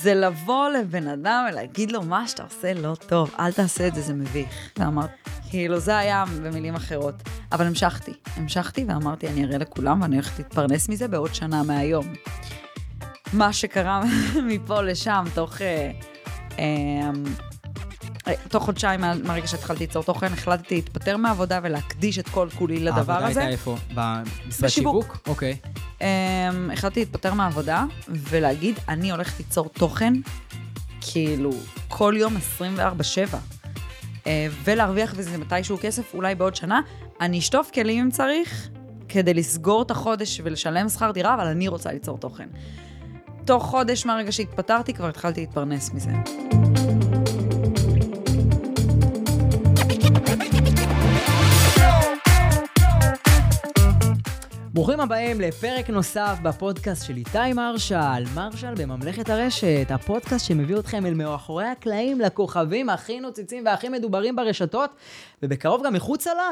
זה לבוא לבן אדם ולהגיד לו, מה שאתה עושה לא טוב, אל תעשה את זה, זה מביך. ואמרת, כאילו, זה היה במילים אחרות. אבל המשכתי, המשכתי ואמרתי, אני אראה לכולם ואני הולכת להתפרנס מזה בעוד שנה מהיום. מה שקרה מפה לשם, תוך... אה, אה, תוך חודשיים מהרגע שהתחלתי ליצור תוכן, החלטתי להתפטר מהעבודה ולהקדיש את כל כולי לדבר הזה. העבודה הייתה איפה? במשרד. שיווק? אוקיי. Um, החלטתי להתפטר מהעבודה ולהגיד, אני הולכת ליצור תוכן, כאילו, כל יום 24-7. Uh, ולהרוויח בזה מתישהו כסף, אולי בעוד שנה. אני אשטוף כלים אם צריך, כדי לסגור את החודש ולשלם שכר דירה, אבל אני רוצה ליצור תוכן. תוך חודש מהרגע שהתפטרתי, כבר התחלתי להתפרנס מזה. ברוכים הבאים לפרק נוסף בפודקאסט של איתי מרשל, מרשל בממלכת הרשת, הפודקאסט שמביא אתכם אל מאחורי הקלעים לכוכבים הכי נוצצים והכי מדוברים ברשתות, ובקרוב גם מחוצה לה,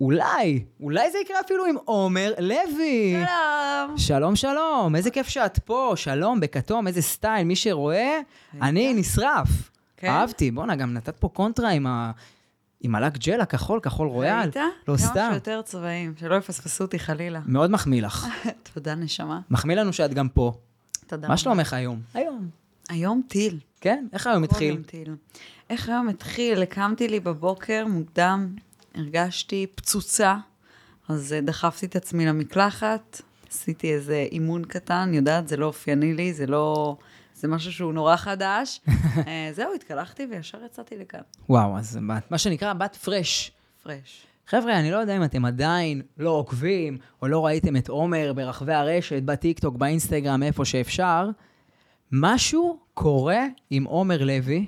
אולי, אולי זה יקרה אפילו עם עומר לוי. שלום. שלום שלום, איזה כיף שאת פה, שלום, בכתום, איזה סטייל, מי שרואה, אני נשרף. כן? אהבתי, בואנה, גם נתת פה קונטרה עם ה... עם הלק ג'ל הכחול, כחול רויאל. ראית? לא סתם. כמה שיותר צבעים, שלא יפספסו אותי חלילה. מאוד מחמיא לך. תודה, נשמה. מחמיא לנו שאת גם פה. תודה. מה שלומך היום? היום. היום טיל. כן? איך היום התחיל? היום טיל. איך היום התחיל? קמתי לי בבוקר מוקדם, הרגשתי פצוצה, אז אה, דחפתי את עצמי למקלחת, עשיתי איזה אימון קטן, יודעת, זה לא אופייני לי, זה לא... זה משהו שהוא נורא חדש. אה, זהו, התקלחתי וישר יצאתי לכאן. וואו, אז מה שנקרא בת פרש. פרש. חבר'ה, אני לא יודע אם אתם עדיין לא עוקבים, או לא ראיתם את עומר ברחבי הרשת, בטיקטוק, באינסטגרם, איפה שאפשר. משהו קורה עם עומר לוי,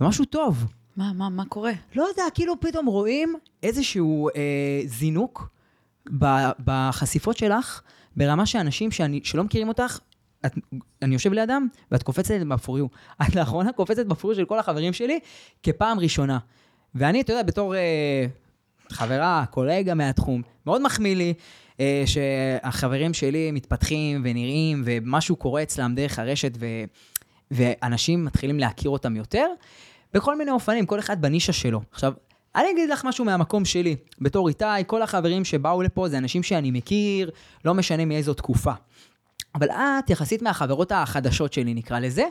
ומשהו טוב. מה, מה, מה קורה? לא יודע, כאילו פתאום רואים איזשהו אה, זינוק ב, בחשיפות שלך, ברמה שאנשים שאני, שלא מכירים אותך, את, אני יושב לידם, ואת קופצת בפוריו. את לאחרונה קופצת בפוריו של כל החברים שלי, כפעם ראשונה. ואני, אתה יודע, בתור אה, חברה, קולגה מהתחום, מאוד מחמיא לי אה, שהחברים שלי מתפתחים ונראים, ומשהו קורה אצלם דרך הרשת, ו, ואנשים מתחילים להכיר אותם יותר. בכל מיני אופנים, כל אחד בנישה שלו. עכשיו, אני אגיד לך משהו מהמקום שלי. בתור איתי, כל החברים שבאו לפה זה אנשים שאני מכיר, לא משנה מאיזו תקופה. אבל את יחסית מהחברות החדשות שלי, נקרא לזה.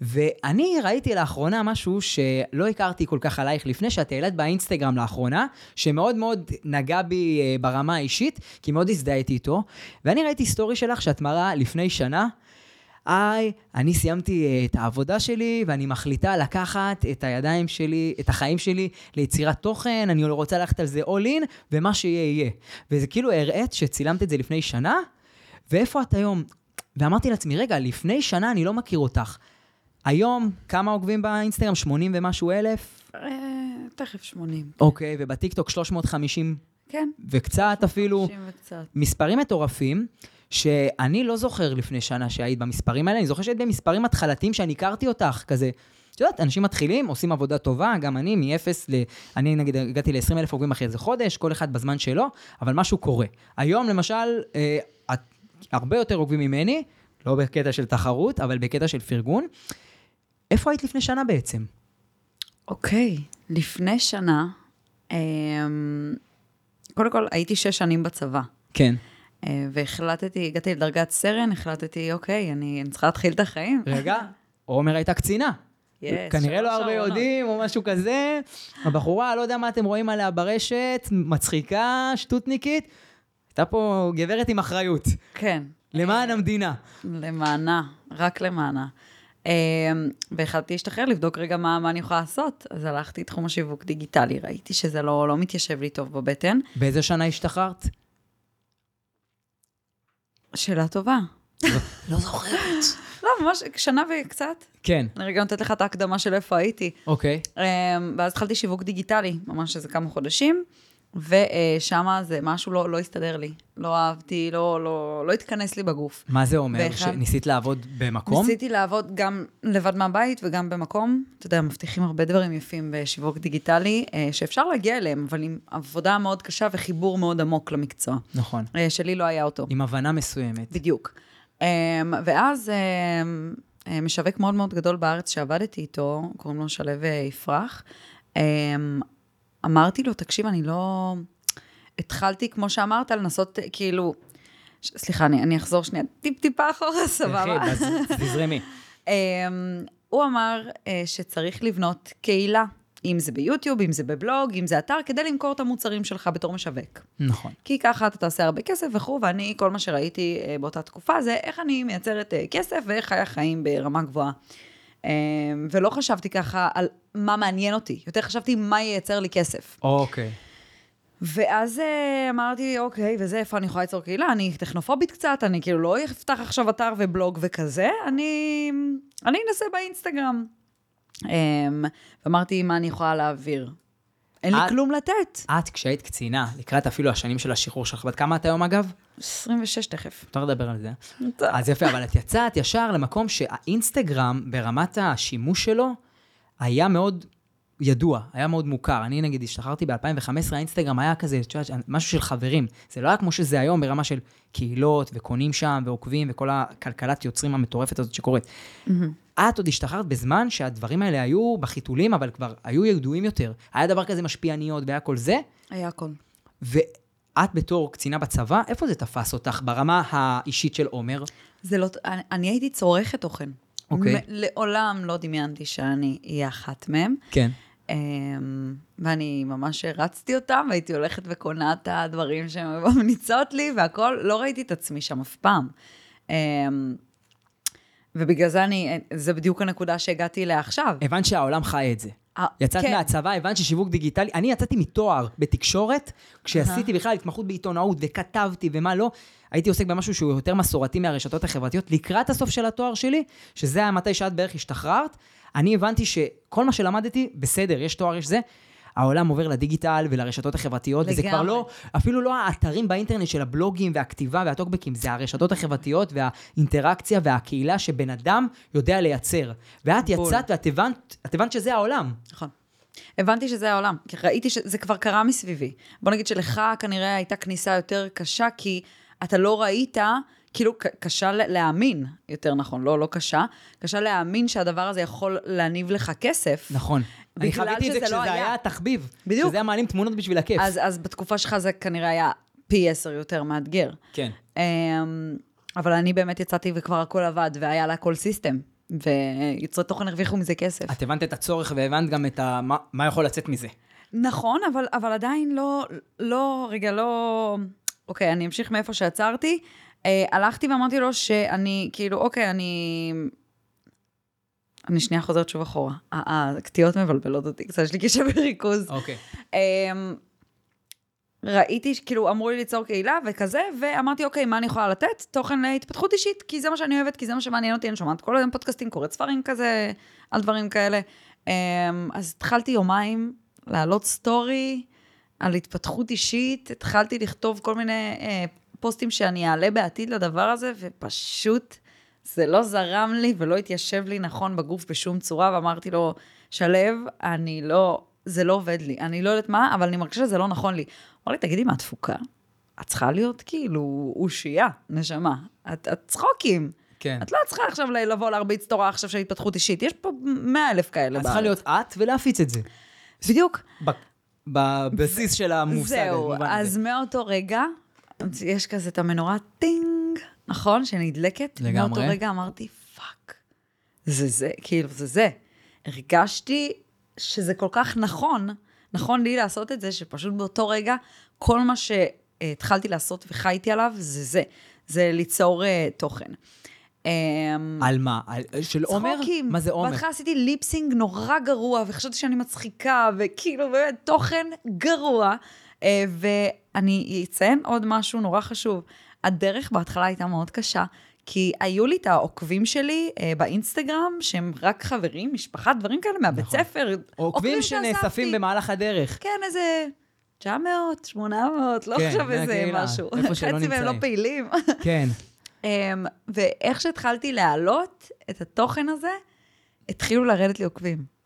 ואני ראיתי לאחרונה משהו שלא הכרתי כל כך עלייך לפני, שאת העלית באינסטגרם לאחרונה, שמאוד מאוד נגע בי אה, ברמה האישית, כי מאוד הזדהיתי איתו. ואני ראיתי סטורי שלך שאת מראה לפני שנה, היי, אני סיימתי אה, את העבודה שלי ואני מחליטה לקחת את הידיים שלי, את החיים שלי ליצירת תוכן, אני רוצה ללכת על זה all in, ומה שיהיה יהיה. וזה כאילו הראית שצילמת את זה לפני שנה, ואיפה את היום? ואמרתי לעצמי, רגע, לפני שנה אני לא מכיר אותך. היום, כמה עוקבים באינסטגרם? 80 ומשהו אלף? אה, תכף 80. אוקיי, ובטיקטוק 350 כן. וקצת אפילו. 50 וקצת. מספרים מטורפים, שאני לא זוכר לפני שנה שהיית במספרים האלה, אני זוכר שהיית במספרים התחלתיים שאני הכרתי אותך, כזה. את יודעת, אנשים מתחילים, עושים עבודה טובה, גם אני, מ-0 ל... אני נגיד הגעתי ל-20 אלף עוקבים אחרי איזה חודש, כל אחד בזמן שלו, אבל משהו קורה. היום, למשל, אה, את הרבה יותר עוקבים ממני, לא בקטע של תחרות, אבל בקטע של פרגון. איפה היית לפני שנה בעצם? אוקיי, לפני שנה, אמ, קודם כל הייתי שש שנים בצבא, כן. אה, והחלטתי, הגעתי לדרגת סרן, החלטתי, אוקיי, אני אני צריכה להתחיל את החיים. רגע, עומר הייתה קצינה. Yes, כנראה לא הרבה. יודעים, או משהו כזה. הבחורה, לא יודע מה אתם רואים עליה ברשת, מצחיקה, שטותניקית. הייתה פה גברת עם אחריות, כן, למען המדינה. למענה, רק למענה. אמ, והחלטתי להשתחרר, לבדוק רגע מה, מה אני יכולה לעשות. אז הלכתי תחום השיווק דיגיטלי, ראיתי שזה לא, לא מתיישב לי טוב בבטן. באיזה שנה השתחררת? שאלה טובה. לא זוכרת. לא, ממש שנה וקצת. כן, אני רגע נותנת לך את ההקדמה של איפה הייתי. אוקיי. אמ, ואז התחלתי שיווק דיגיטלי, ממש איזה כמה חודשים, ושם זה משהו לא, לא הסתדר לי. לא אהבתי, לא, לא, לא התכנס לי בגוף. מה זה אומר? ואחד- שניסית לעבוד במקום? ניסיתי לעבוד גם לבד מהבית וגם במקום. אתה יודע, מבטיחים הרבה דברים יפים בשיווק דיגיטלי, אה, שאפשר להגיע אליהם, אבל עם עבודה מאוד קשה וחיבור מאוד עמוק למקצוע. נכון. אה, שלי לא היה אותו. עם הבנה מסוימת. בדיוק. Um, ואז משווק מאוד מאוד גדול בארץ שעבדתי איתו, קוראים לו שלו אה, יפרח, אמרתי לו, תקשיב, אני לא... התחלתי, כמו שאמרת, לנסות, כאילו... ש- סליחה, אני, אני אחזור שנייה, טיפ-טיפה אחורה, סבבה. אז תזרמי. Um, הוא אמר uh, שצריך לבנות קהילה, אם זה ביוטיוב, אם זה בבלוג, אם זה אתר, כדי למכור את המוצרים שלך בתור משווק. נכון. כי ככה אתה תעשה הרבה כסף וכו', ואני, כל מה שראיתי אה, באותה תקופה זה איך אני מייצרת אה, כסף ואיך חיה חיים ברמה גבוהה. אה, ולא חשבתי ככה על מה מעניין אותי, יותר חשבתי מה ייצר לי כסף. אוקיי. ואז אה, אמרתי, אוקיי, וזה איפה אני יכולה ליצור קהילה? אני טכנופובית קצת, אני כאילו לא אפתח עכשיו אתר ובלוג וכזה, אני, אני אנסה באינסטגרם. אה, ואמרתי, מה אני יכולה להעביר? אין לי את- כלום לתת. את, כשהיית קצינה, לקראת אפילו השנים של השחרור שלך, בת כמה את היום אגב? 26 תכף. אפשר לדבר על זה. אז יפה, אבל את יצאת ישר למקום שהאינסטגרם, ברמת השימוש שלו, היה מאוד ידוע, היה מאוד מוכר. אני נגיד השתחררתי ב-2015, האינסטגרם היה כזה, את יודעת, משהו של חברים. זה לא היה כמו שזה היום ברמה של קהילות, וקונים שם, ועוקבים, וכל הכלכלת יוצרים המטורפת הזאת שקורית. את עוד השתחררת בזמן שהדברים האלה היו בחיתולים, אבל כבר היו ידועים יותר. היה דבר כזה משפיעניות והיה כל זה, היה הכל. ואת בתור קצינה בצבא, איפה זה תפס אותך ברמה האישית של עומר? זה לא, אני, אני הייתי צורכת תוכן. אוקיי. מ- לעולם לא דמיינתי שאני אהיה אחת מהם. כן. Um, ואני ממש הרצתי אותם, והייתי הולכת וקונה את הדברים שהן ממליצות לי, והכול, לא ראיתי את עצמי שם אף פעם. Um, ובגלל זה אני, זה בדיוק הנקודה שהגעתי אליה עכשיו. הבנת שהעולם חי את זה. אה, יצאת כן. מהצבא, הבנת ששיווק דיגיטלי, אני יצאתי מתואר בתקשורת, כשעשיתי בכלל התמחות בעיתונאות וכתבתי ומה לא, הייתי עוסק במשהו שהוא יותר מסורתי מהרשתות החברתיות. לקראת הסוף של התואר שלי, שזה היה מתי שאת בערך השתחררת, אני הבנתי שכל מה שלמדתי, בסדר, יש תואר, יש זה. העולם עובר לדיגיטל ולרשתות החברתיות, וזה כבר לגמרי. לא, אפילו לא האתרים באינטרנט של הבלוגים והכתיבה והטוקבקים, זה הרשתות החברתיות והאינטראקציה והקהילה שבן אדם יודע לייצר. ואת בול. יצאת ואת הבנת, את הבנת שזה העולם. נכון. הבנתי שזה העולם, כי ראיתי שזה כבר קרה מסביבי. בוא נגיד שלך כנראה הייתה כניסה יותר קשה, כי אתה לא ראית, כאילו קשה להאמין, יותר נכון, לא, לא קשה, קשה להאמין שהדבר הזה יכול להניב לך כסף. נכון. אני חוויתי את זה לא כשזה היה. היה תחביב. בדיוק. שזה היה מעלים תמונות בשביל הכיף. אז, אז בתקופה שלך זה כנראה היה פי עשר יותר מאתגר. כן. אמ, אבל אני באמת יצאתי וכבר הכל עבד, והיה לה הכל סיסטם, ויוצרי תוכן הרוויחו מזה כסף. את הבנת את הצורך והבנת גם את ה... מה, מה יכול לצאת מזה. נכון, אבל, אבל עדיין לא, לא, רגע, לא... אוקיי, אני אמשיך מאיפה שעצרתי. אה, הלכתי ואמרתי לו שאני, כאילו, אוקיי, אני... אני שנייה חוזרת שוב אחורה. ה- הקטיעות מבלבלות אותי, קצת יש לי קשה בריכוז. אוקיי. אמ, ראיתי, כאילו, אמרו לי ליצור קהילה וכזה, ואמרתי, אוקיי, מה אני יכולה לתת? תוכן להתפתחות אישית, כי זה מה שאני אוהבת, כי זה מה שמעניין אותי, אני שומעת כל היום פודקאסטים, קוראת ספרים כזה, על דברים כאלה. אמ, אז התחלתי יומיים להעלות סטורי על התפתחות אישית, התחלתי לכתוב כל מיני אה, פוסטים שאני אעלה בעתיד לדבר הזה, ופשוט זה לא זרם לי ולא התיישב לי נכון בגוף בשום צורה, ואמרתי לו, שלו, אני לא, זה לא עובד לי, אני לא יודעת מה, אבל אני מרגישה שזה לא נכון לי. אמר לי, תגידי, מה את תפוקה? את צריכה להיות כאילו אושייה, נשמה. את, את צחוקים. כן. את לא צריכה עכשיו לבוא להרביץ תורה עכשיו של התפתחות אישית. יש פה מאה אלף כאלה את צריכה להיות את ולהפיץ את זה. בדיוק. בבסיס של המושג. זהו, אז. מאותו רגע, יש כזה את המנורה טינג, נכון? שנדלקת. לגמרי. מאותו רגע אמרתי, fuck. זה זה, כאילו, זה זה. הרגשתי שזה כל כך נכון, נכון לי לעשות את זה, שפשוט באותו רגע, כל מה שהתחלתי לעשות וחייתי עליו, זה זה. זה ליצור uh, תוכן. Um, על מה? על- של עומר? צחוקים. מה זה עומר? בהתחלה עשיתי lip sync נורא גרוע, וחשבתי שאני מצחיקה, וכאילו באמת תוכן גרוע. אה, ואני אציין עוד משהו נורא חשוב. הדרך בהתחלה הייתה מאוד קשה, כי היו לי את העוקבים שלי אה, באינסטגרם, שהם רק חברים, משפחה, דברים כאלה מהבית נכון. ספר. עוקבים שאספתי. שנאספים במהלך הדרך. כן, איזה 900, 800, לא כן, עכשיו איזה משהו. איפה שלא חצי מהם לא נמצאים. פעילים. כן. אמ, ואיך שהתחלתי להעלות את התוכן הזה, התחילו לרדת לי עוקבים.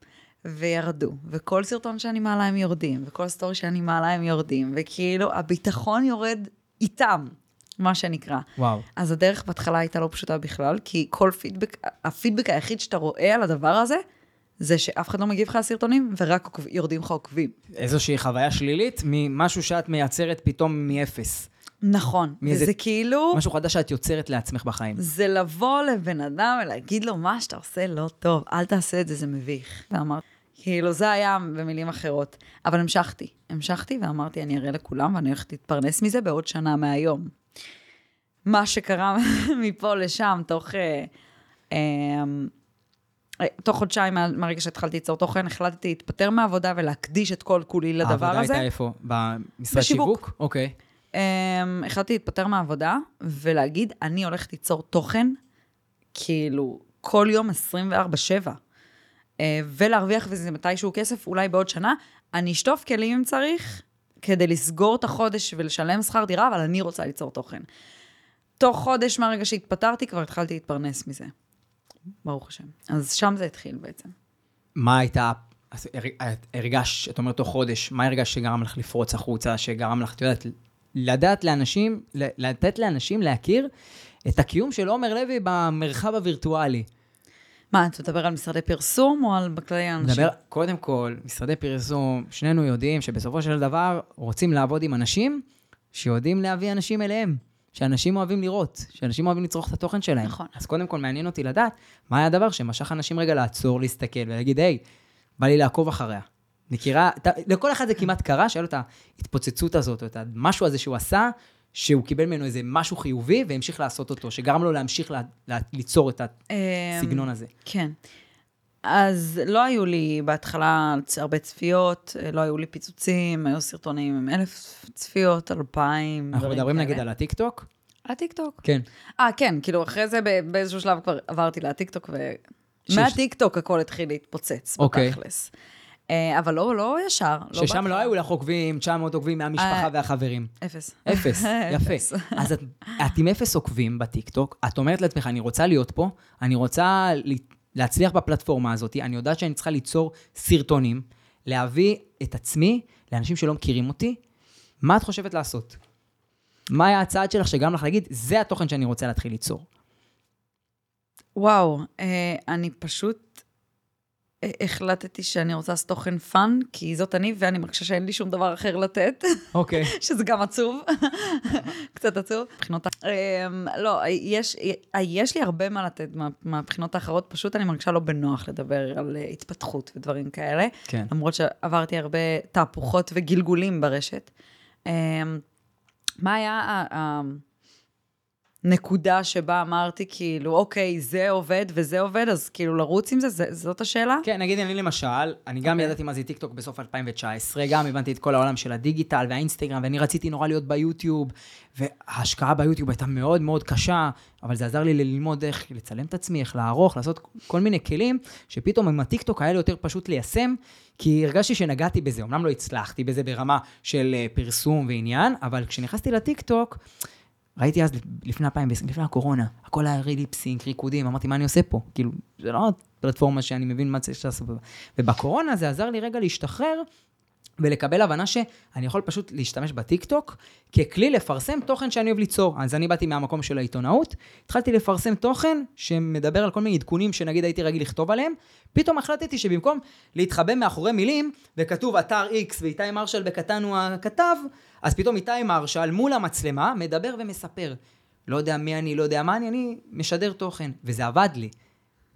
וירדו, וכל סרטון שאני מעלה הם יורדים, וכל סטורי שאני מעלה הם יורדים, וכאילו הביטחון יורד איתם, מה שנקרא. וואו. אז הדרך בהתחלה הייתה לא פשוטה בכלל, כי כל פידבק, הפידבק היחיד שאתה רואה על הדבר הזה, זה שאף אחד לא מגיב לך לסרטונים, ורק יורדים לך עוקבים. איזושהי חוויה שלילית ממשהו שאת מייצרת פתאום מאפס. נכון, מאיזה- וזה כאילו... משהו חדש שאת יוצרת לעצמך בחיים. זה לבוא לבן אדם ולהגיד לו, מה שאתה עושה לא טוב, אל תעשה את זה, זה מביך. ואמרתי, כאילו, זה היה במילים אחרות. אבל המשכתי, המשכתי ואמרתי, אני אראה לכולם ואני הולכת להתפרנס מזה בעוד שנה מהיום. מה שקרה מפה לשם, תוך... אה, אה, אה, תוך חודשיים מה- מהרגע שהתחלתי ליצור תוכן, החלטתי להתפטר מהעבודה ולהקדיש את כל כולי לדבר הזה. העבודה הייתה איפה? במשרד. שיווק? אוקיי. Um, החלטתי להתפטר מהעבודה ולהגיד, אני הולכת ליצור תוכן, כאילו, כל יום 24-7. Uh, ולהרוויח בזה מתישהו כסף, אולי בעוד שנה. אני אשטוף כלים אם צריך, כדי לסגור את החודש ולשלם שכר דירה, אבל אני רוצה ליצור תוכן. תוך חודש מהרגע שהתפטרתי, כבר התחלתי להתפרנס מזה. ברוך השם. אז שם זה התחיל בעצם. מה הייתה, אז הר- את אומרת תוך חודש, מה הרגשת שגרם לך לפרוץ החוצה, שגרם לך, את יודעת, לדעת לאנשים, לתת לאנשים להכיר את הקיום של עומר לוי במרחב הווירטואלי. מה, אתה מדבר על משרדי פרסום או על בכללי האנשים? נדבר, קודם כל, משרדי פרסום, שנינו יודעים שבסופו של דבר רוצים לעבוד עם אנשים שיודעים להביא אנשים אליהם, שאנשים אוהבים לראות, שאנשים אוהבים לצרוך את התוכן שלהם. נכון. אז קודם כל מעניין אותי לדעת מה היה הדבר שמשך אנשים רגע לעצור, להסתכל ולהגיד, היי, בא לי לעקוב אחריה. מכירה, לכל אחד זה כמעט קרה, שהיה לו את ההתפוצצות הזאת, או את המשהו הזה שהוא עשה, שהוא קיבל ממנו איזה משהו חיובי, והמשיך לעשות אותו, שגרם לו להמשיך לה, לה, ליצור את אמ, הסגנון הזה. כן. אז לא היו לי בהתחלה הרבה צפיות, לא היו לי פיצוצים, היו סרטונים עם אלף צפיות, אלפיים, אנחנו דברים מדברים כאלה. נגיד על הטיקטוק? הטיקטוק. כן. אה, כן, כאילו אחרי זה באיזשהו שלב כבר עברתי לטיקטוק, ו... שיש- מהטיקטוק הכל התחיל להתפוצץ, אוקיי. בתכלס. אה, אבל לא, לא ישר. ששם בהתחלה. לא היו לך עוקבים, 900 עוקבים מהמשפחה אה, והחברים. אפס. אפס, יפה. אז את, עם אפס עוקבים בטיקטוק, את אומרת לעצמך, אני רוצה להיות פה, אני רוצה להצליח בפלטפורמה הזאת, אני יודעת שאני צריכה ליצור סרטונים, להביא את עצמי לאנשים שלא מכירים אותי. מה את חושבת לעשות? מה היה הצעד שלך שגרם לך להגיד, זה התוכן שאני רוצה להתחיל ליצור? וואו, אה, אני פשוט אה, החלטתי שאני רוצה לעשות תוכן fun, כי זאת אני, ואני מרגישה שאין לי שום דבר אחר לתת. אוקיי. שזה גם עצוב, קצת עצוב. מבחינות, אמ, לא, יש, יש לי הרבה מה לתת מה- מהבחינות האחרות, פשוט אני מרגישה לא בנוח לדבר על אה, התפתחות ודברים כאלה, כן. למרות שעברתי הרבה תהפוכות וגלגולים ברשת. אמ, מה היה ה- הנקודה שבה אמרתי, כאילו, אוקיי, זה עובד וזה עובד, אז כאילו לרוץ עם זה, זה זאת השאלה? כן, נגיד אני למשל, אני גם אוקיי. ידעתי מה זה טיקטוק בסוף 2019, גם הבנתי את כל העולם של הדיגיטל והאינסטגרם, ואני רציתי נורא להיות ביוטיוב, וההשקעה ביוטיוב הייתה מאוד מאוד קשה, אבל זה עזר לי ללמוד איך לצלם את עצמי, איך לערוך, לעשות כל מיני כלים, שפתאום עם הטיקטוק היה לי יותר פשוט ליישם, כי הרגשתי שנגעתי בזה, אמנם לא הצלחתי בזה ברמה של אה, פרסום ועניין, אבל כשנכנסתי לטיקטוק, ראיתי אז, לפני 2020, לפני הקורונה, הכל היה lip sync, ריקודים, אמרתי, מה אני עושה פה? כאילו, זה לא פלטפורמה שאני מבין מה צריך לעשות. ובקורונה זה עזר לי רגע להשתחרר ולקבל הבנה שאני יכול פשוט להשתמש בטיקטוק ככלי לפרסם תוכן שאני אוהב ליצור. אז אני באתי מהמקום של העיתונאות, התחלתי לפרסם תוכן שמדבר על כל מיני עדכונים שנגיד הייתי רגיל לכתוב עליהם, פתאום החלטתי שבמקום להתחבא מאחורי מילים, וכתוב אתר X ואיתי מרשל בקטן הוא הכתב, אז פתאום איתי מרשל מול המצלמה מדבר ומספר. לא יודע מי אני, לא יודע מה אני, אני משדר תוכן, וזה עבד לי.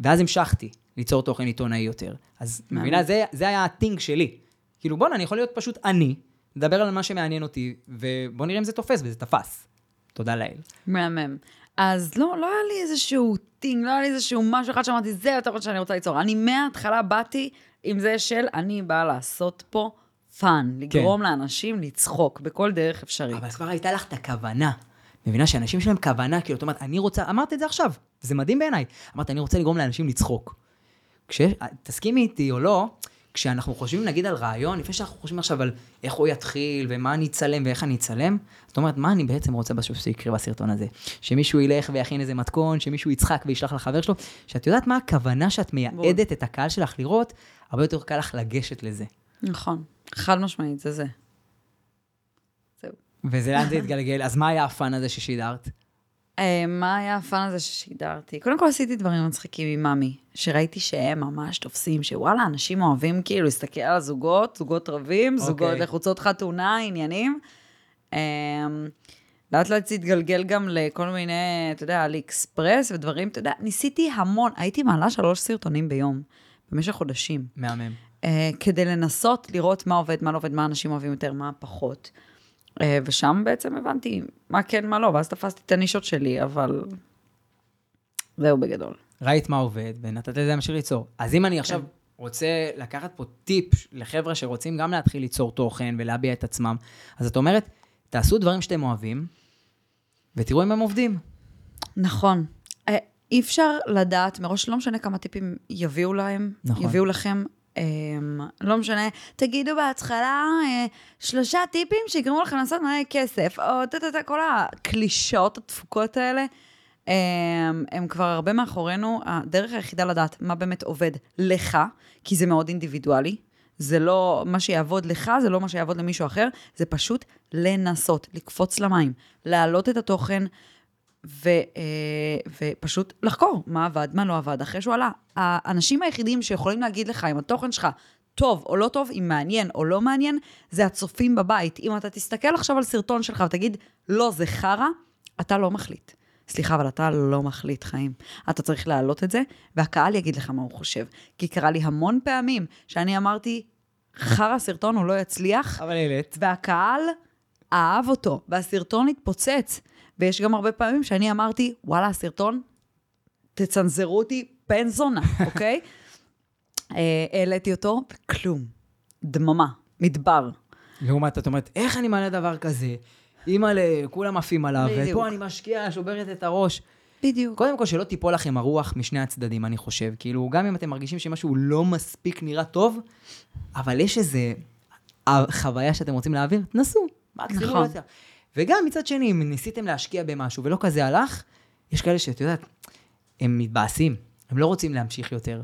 ואז המשכתי ליצור תוכן עיתונאי יותר. אז מבינה, זה, זה היה ה thing שלי. כאילו, בואנה, אני יכול להיות פשוט אני, לדבר על מה שמעניין אותי, ובוא נראה אם זה תופס, וזה תפס. תודה לאל. מהמם. אז לא, לא היה לי איזשהו thing, לא היה לי איזשהו משהו אחד שאמרתי, זה התוכן שאני רוצה ליצור. אני מההתחלה באתי עם זה של, אני באה לעשות פה fun, לגרום לאנשים לצחוק בכל דרך אפשרית. אבל כבר הייתה לך את הכוונה. מבינה שאנשים יש להם כוונה, כאילו, את אומרת, אני רוצה, אמרת את זה עכשיו, וזה מדהים בעיניי. אמרת, אני רוצה לגרום לאנשים לצחוק. כש... תסכימי איתי או לא, כשאנחנו חושבים נגיד על רעיון, לפני שאנחנו חושבים עכשיו על איך הוא יתחיל, ומה אני אצלם ואיך אני אצלם, זאת אומרת, מה אני בעצם רוצה בסוף שיקרה בסרטון הזה? שמישהו ילך ויכין איזה מתכון, שמישהו יצחק וישלח לחבר שלו, שאת יודעת מה הכוונה שאת מייעדת את הקהל שלך לראות, הרבה יותר קל לך לגשת לזה. נכון, חד משמעית, זה זה. זהו. וזה לאן זה התגלגל? אז מה היה הפאן הזה ששידרת? אה, מה היה הפאן הזה ששידרתי? קודם כל עשיתי דברים מצחיקים עם מאמי, שראיתי שהם ממש תופסים, שוואלה, אנשים אוהבים כאילו להסתכל על הזוגות, זוגות רבים, זוגות אוקיי. לחוצות חתונה, עניינים. אה, לאט לאט זה התגלגל גם לכל מיני, אתה יודע, אקספרס ודברים, אתה יודע, ניסיתי המון, הייתי מעלה שלוש סרטונים ביום, במשך חודשים. מהמם. אה, כדי לנסות לראות מה עובד, מה לא עובד, מה אנשים אוהבים יותר, מה פחות. אה, ושם בעצם הבנתי מה כן, מה לא, ואז תפסתי את הנישות שלי, אבל זהו בגדול. ראית מה עובד, ונתת לזה להמשיך ליצור. אז אם אני עכשיו כן. רוצה לקחת פה טיפ לחבר'ה שרוצים גם להתחיל ליצור תוכן ולהביע את עצמם, אז את אומרת, תעשו דברים שאתם אוהבים, ותראו אם הם עובדים. נכון. אה, אי אפשר לדעת מראש, לא משנה כמה טיפים יביאו להם, נכון. יביאו לכם. Um, לא משנה, תגידו בהתחלה אה, שלושה טיפים שיגרמו לכם לעשות מלא כסף, או טה-טה-טה, כל הקלישאות הדפוקות האלה, um, הם כבר הרבה מאחורינו. הדרך היחידה לדעת מה באמת עובד לך, כי זה מאוד אינדיבידואלי, זה לא מה שיעבוד לך, זה לא מה שיעבוד למישהו אחר, זה פשוט לנסות, לקפוץ למים, להעלות את התוכן, ו, אה, ופשוט לחקור מה עבד, מה לא עבד, אחרי שהוא עלה. האנשים היחידים שיכולים להגיד לך אם התוכן שלך טוב או לא טוב, אם מעניין או לא מעניין, זה הצופים בבית. אם אתה תסתכל עכשיו על סרטון שלך ותגיד, לא, זה חרא, אתה לא מחליט. סליחה, אבל אתה לא מחליט חיים. אתה צריך להעלות את זה, והקהל יגיד לך מה הוא חושב. כי קרה לי המון פעמים שאני אמרתי, חרא סרטון הוא לא יצליח, אבל העלית. והקהל אהב אותו, והסרטון התפוצץ. ויש גם הרבה פעמים שאני אמרתי, וואלה, הסרטון, תצנזרו אותי בן זונה, אוקיי? אה, העליתי אותו, וכלום. דממה, מדבר. לעומת, את אומרת, איך אני מעלה דבר כזה? אימא'לה, כולם עפים עליו, בדיוק. ופה אני משקיעה, שוברת את הראש. בדיוק. קודם כל, שלא תיפול לכם הרוח משני הצדדים, אני חושב. כאילו, גם אם אתם מרגישים שמשהו לא מספיק נראה טוב, אבל יש איזה חוויה שאתם רוצים להעביר, תנסו. נכון. וגם מצד שני, אם ניסיתם להשקיע במשהו ולא כזה הלך, יש כאלה שאת יודעת, הם מתבאסים, הם לא רוצים להמשיך יותר.